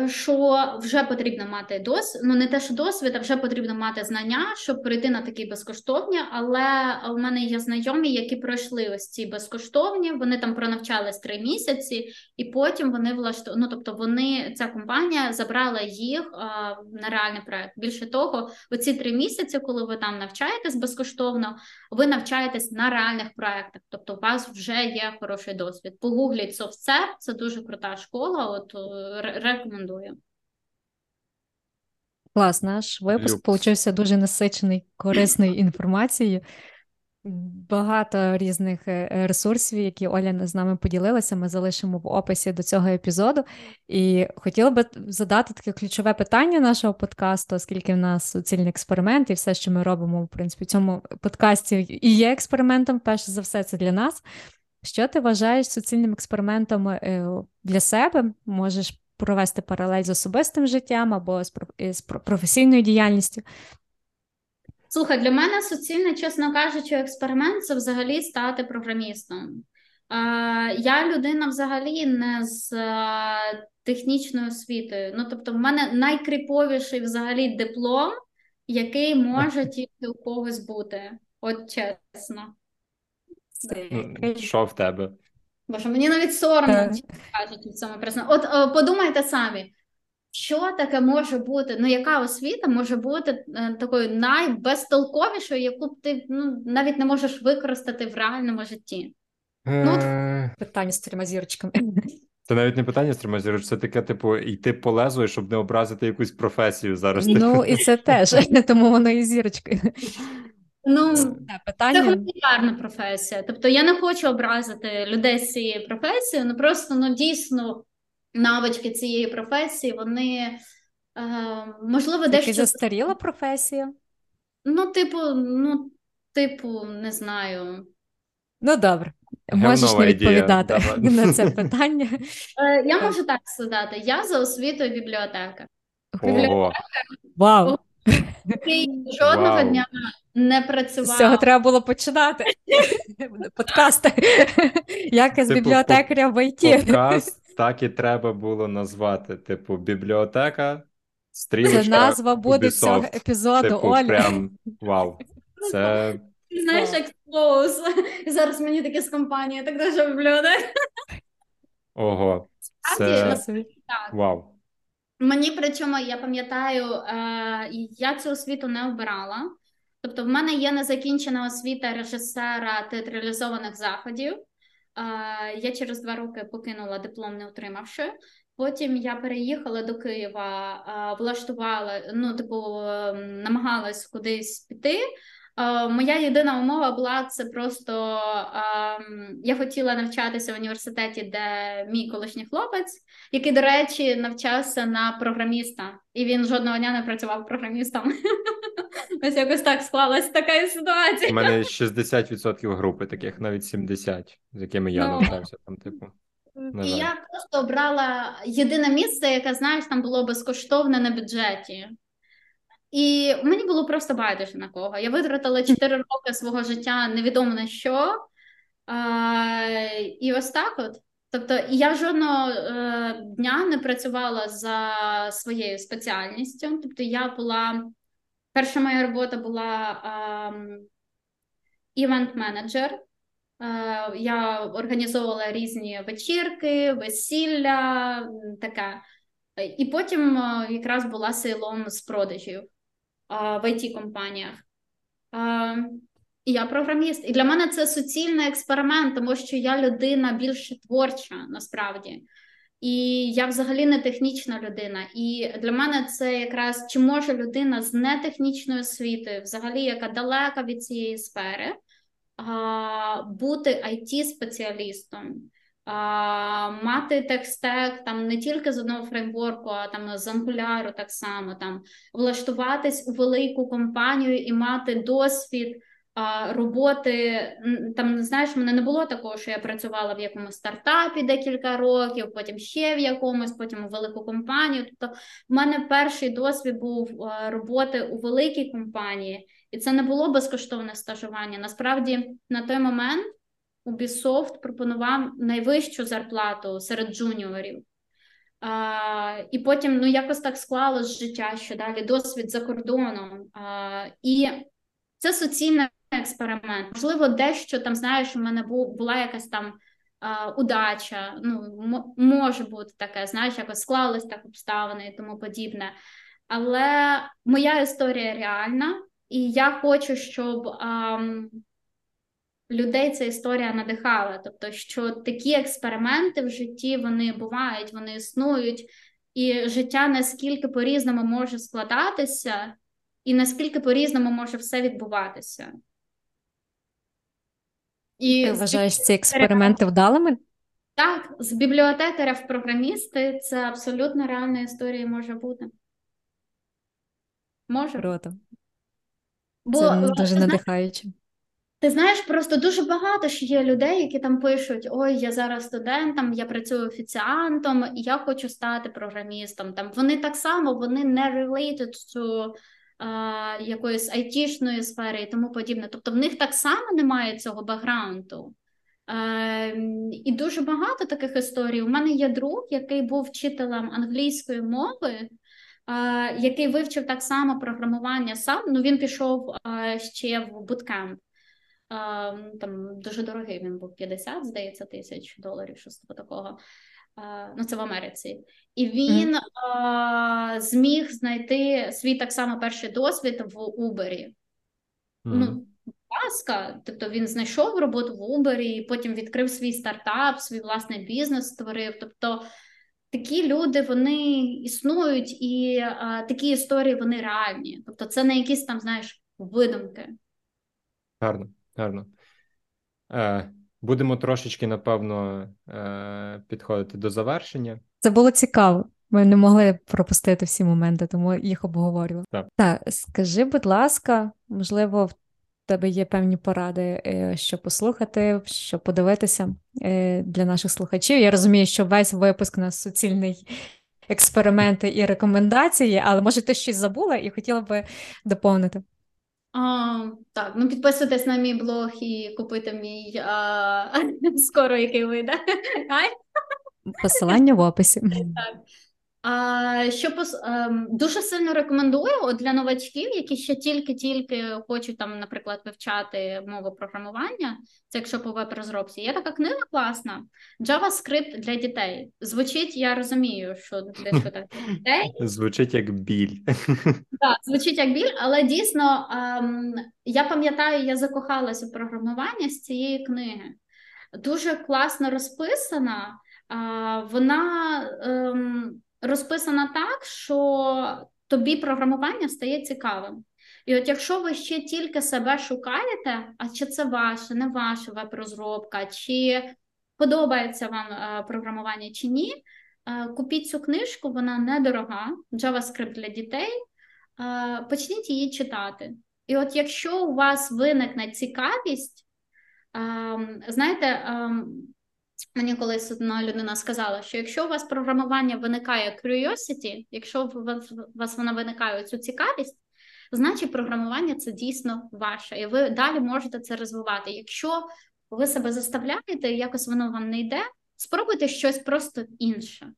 Що вже потрібно мати досвід, ну не те, що досвід, а вже потрібно мати знання, щоб прийти на такі безкоштовні. Але у мене є знайомі, які пройшли ось ці безкоштовні. Вони там пронавчались три місяці, і потім вони влашту... ну, тобто вони ця компанія забрала їх а, на реальний проект. Більше того, оці три місяці, коли ви там навчаєтесь безкоштовно, ви навчаєтесь на реальних проектах. Тобто, у вас вже є хороший досвід. Погугліть SoftServe, це дуже крута школа. От е, ре- рекомендую. Клас, наш випуск получився дуже насичений корисною інформацією. Багато різних е, ресурсів, які Оля з нами поділилася, ми залишимо в описі до цього епізоду. І хотіла би задати таке ключове питання нашого подкасту, оскільки в нас суцільний експеримент, і все, що ми робимо, в принципі, в цьому подкасті і є експериментом. Перш за все, це для нас. Що ти вважаєш суцільним експериментом е, для себе? Можеш провести паралель з особистим життям або з з професійною діяльністю. Слухай, для мене суцільний, чесно кажучи, експеримент це взагалі стати програмістом. Е, я людина взагалі не з е, технічною освітою. Ну, тобто, в мене найкріповіший взагалі диплом, який може тільки у когось бути. От чесно. Ну, Що в тебе? Боже, мені навіть соромно Е. кажучи, в цьому признати. От е, подумайте самі, що таке може бути, ну яка освіта може бути е, такою найбезтолковішою, яку б ти ну, навіть не можеш використати в реальному житті. Ну, от- Е, Питання з трьома зірочками. Це навіть не питання стримазіруч, це таке, типу, йти по лезу, щоб не образити якусь професію зараз. Ну і це теж, тому воно і зірочкою. Ну, Це це гуманітарна професія. Тобто я не хочу образити людей з цієї професії, ну просто ну дійсно навички цієї професії, вони е, можливо дещо застаріла професія. ну, типу, ну, типу, не знаю. Ну добре, можеш не відповідати давай. на це питання. Е, Я можу так сказати, я за освітою бібліотека. Ого, Вау! Який жодного Вау. дня не З цього треба було починати. Подкасти. Як із Типу, бібліотекаря в ІТ. подкаст так і треба було назвати. Типу, бібліотека, стрілочка, Це назва буде цього епізоду, Типу, Оля. прям вау. Це Ти знаєш, Вау. експоуз. Зараз мені таке з компанії, так дуже бібліотека. ого. Це. Так. вау. Мені причому я пам'ятаю, е, я цю освіту не обирала. Тобто, в мене є незакінчена освіта режисера театралізованих заходів. Я через два роки покинула диплом, не отримавши. Потім я переїхала до Києва, влаштувала, ну, типу, е, намагалась кудись піти. Моя єдина умова була це просто я хотіла навчатися в університеті, де мій колишній хлопець, який, до речі, навчався на програміста, і він жодного дня не працював програмістом. Ось якось так склалась така ситуація. У мене 60% групи, таких навіть 70, з якими я ну, навчався там, типу. І я просто обрала єдине місце, яке знаєш, там було безкоштовне на бюджеті. І мені було просто байдуже на кого. Я витратила 4 роки свого життя невідомо на що. А, І ось так от. Тобто, я жодного е, дня не працювала за своєю спеціальністю. Тобто, я була перша моя робота була івент-менеджер. Я організовувала різні вечірки, весілля, таке. І потім е, якраз була силом з продажів в it компаніях я програміст. І для мене це суцільний експеримент, тому що я людина більш творча насправді. І я взагалі не технічна людина. І для мене це якраз чи може людина з нетехнічною освітою, взагалі, яка далека від цієї сфери, бути it спеціалістом Мати текстек там не тільки з одного фреймворку, а там з Angular так само там влаштуватись у велику компанію і мати досвід а, роботи. Там знаєш, мене не було такого, що я працювала в якомусь стартапі декілька років, потім ще в якомусь, потім у велику компанію. Тобто, в мене перший досвід був роботи у великій компанії, і це не було безкоштовне стажування. Насправді на той момент. Ubisoft пропонував найвищу зарплату серед джуніорів. А, І потім ну, якось так склалось життя, що далі досвід за кордоном. А, І це суцільний експеримент. Можливо, дещо там, знаєш, у мене була якась там а, удача. Ну, може бути таке, знаєш, якось склалось так обставини і тому подібне. Але моя історія реальна, і я хочу, щоб. А, людей ця історія надихала. Тобто, що такі експерименти в житті вони бувають, вони існують, і життя наскільки по-різному може складатися, і наскільки по-різному може все відбуватися. І Ти вважаєш ці експерименти вдалими? Так, з бібліотекаря в програмісти це абсолютно реальна історія може бути. Може. Круто. Бо, Це дуже надихаюче. Ти знаєш, просто дуже багато ж є людей, які там пишуть: Ой, я зараз студентом, я працюю офіціантом, я хочу стати програмістом. Там вони так само вони не related to uh, якоїсь айтішної сфери і тому подібне. Тобто в них так само немає цього бекграунду. Uh, і дуже багато таких історій. У мене є друг, який був вчителем англійської мови. Uh, який вивчив так само програмування сам, ну він пішов uh, ще в буткемп там дуже дорогий він був 50, здається, тисяч доларів, щось такого. Ну, це в Америці, і він mm. а, зміг знайти свій так само перший досвід в Убері. Mm. Ну, ласка, тобто він знайшов роботу в і потім відкрив свій стартап, свій власний бізнес створив. Тобто такі люди вони існують, і а, такі історії вони реальні. Тобто, це не якісь там, знаєш, видумки. Гарно гарно. Е, Будемо трошечки, напевно, е, підходити до завершення. Це було цікаво. Ми не могли пропустити всі моменти, тому їх обговорювали. Так, так скажи, будь ласка, можливо, в тебе є певні поради, е, що послухати, що подивитися е, для наших слухачів. Я розумію, що весь випуск у нас суцільний експерименти і рекомендації, але може ти щось забула і хотіла би доповнити. А, Так, ну підписуйтесь на мій блог і купити мій а, скоро який вийде. Посилання в описі. Так. А, Що ем, дуже сильно рекомендую для новачків, які ще тільки-тільки хочуть там, наприклад, вивчати мову програмування. Це якщо по веб-розробці. Є така книга класна. JavaScript для дітей. Звучить, я розумію, що десь так дітей. Звучить як біль. Так, звучить як біль, але дійсно ем, я пам'ятаю, я закохалася в програмування з цієї книги. Дуже класно розписана. Вона ем, розписана так, що тобі програмування стає цікавим. І от якщо ви ще тільки себе шукаєте, а чи це ваше, не ваша веб-розробка, чи подобається вам е, програмування чи ні, е, купіть цю книжку, вона недорога, JavaScript для дітей. Е, почніть її читати. І от якщо у вас виникне цікавість, ем, знаєте, ем, мені колись одна людина сказала, що якщо у вас програмування виникає curiosity, якщо у вас, у вас вона виникає цю цікавість, значить програмування це дійсно ваше, і ви далі можете це розвивати. Якщо ви себе заставляєте, якось воно вам не йде, спробуйте щось просто інше.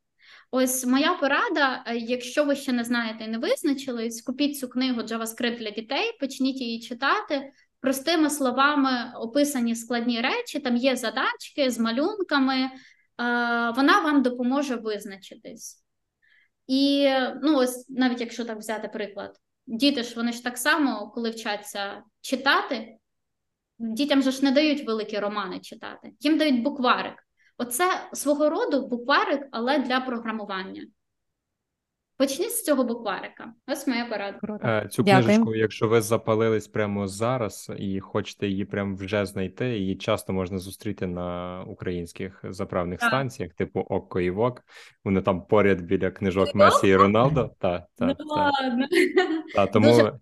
Ось моя порада, е, якщо ви ще не знаєте і не визначились, купіть цю книгу JavaScript для дітей, почніть її читати. Простими словами описані складні речі, там є задачки з малюнками, е, вона вам допоможе визначитись. І ну, ось навіть якщо так взяти приклад, діти ж вони ж так само, коли вчаться читати, дітям же ж не дають великі романи читати, їм дають букварик. Оце свого роду букварик, але для програмування. Почніть з цього букварика. Ось моя порада. Круто. Е, Цю Дякую. книжечку, якщо ви запалились прямо зараз і хочете її прямо вже знайти, її часто можна зустріти на українських заправних Так. станціях, типу Окко і Вок. Вони там поряд біля книжок Месі і Роналдо. Та, та, Ну, та, ладно. та, тому Дуже-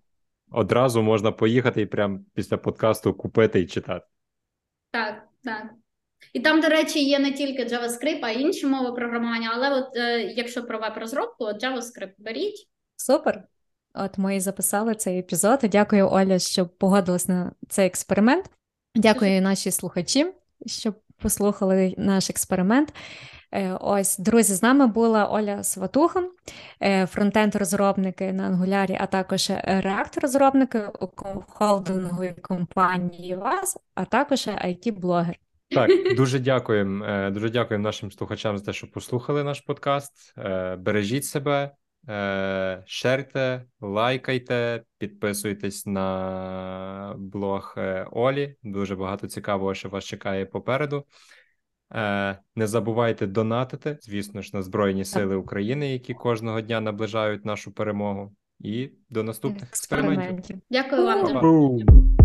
одразу можна поїхати і прямо після подкасту купити і читати. Так, так. І там, до речі, є не тільки JavaScript, а й інші мови програмування. Але от е, якщо про веб-розробку, от JavaScript беріть. Супер. От ми і записали цей епізод. Дякую, Оля, що погодилась на цей експеримент. Дякую наші слухачі, що послухали наш експеримент. Е, Ось, друзі, з нами була Оля Сватуха, е, фронтенд-розробники на Angular, а також React-розробники холдингової компанії ВАЗ, а також IT-блогер. Так, дуже дякуємо. е, Дуже дякуємо нашим слухачам за те, що послухали наш подкаст. Е, Бережіть себе, е, шерте, лайкайте, підписуйтесь на блог Олі. Дуже багато цікавого, що вас чекає попереду. Не забувайте донатити, звісно ж, на Збройні Сили України, які кожного дня наближають нашу перемогу. І до наступних експериментів. Експериментів. Дякую вам.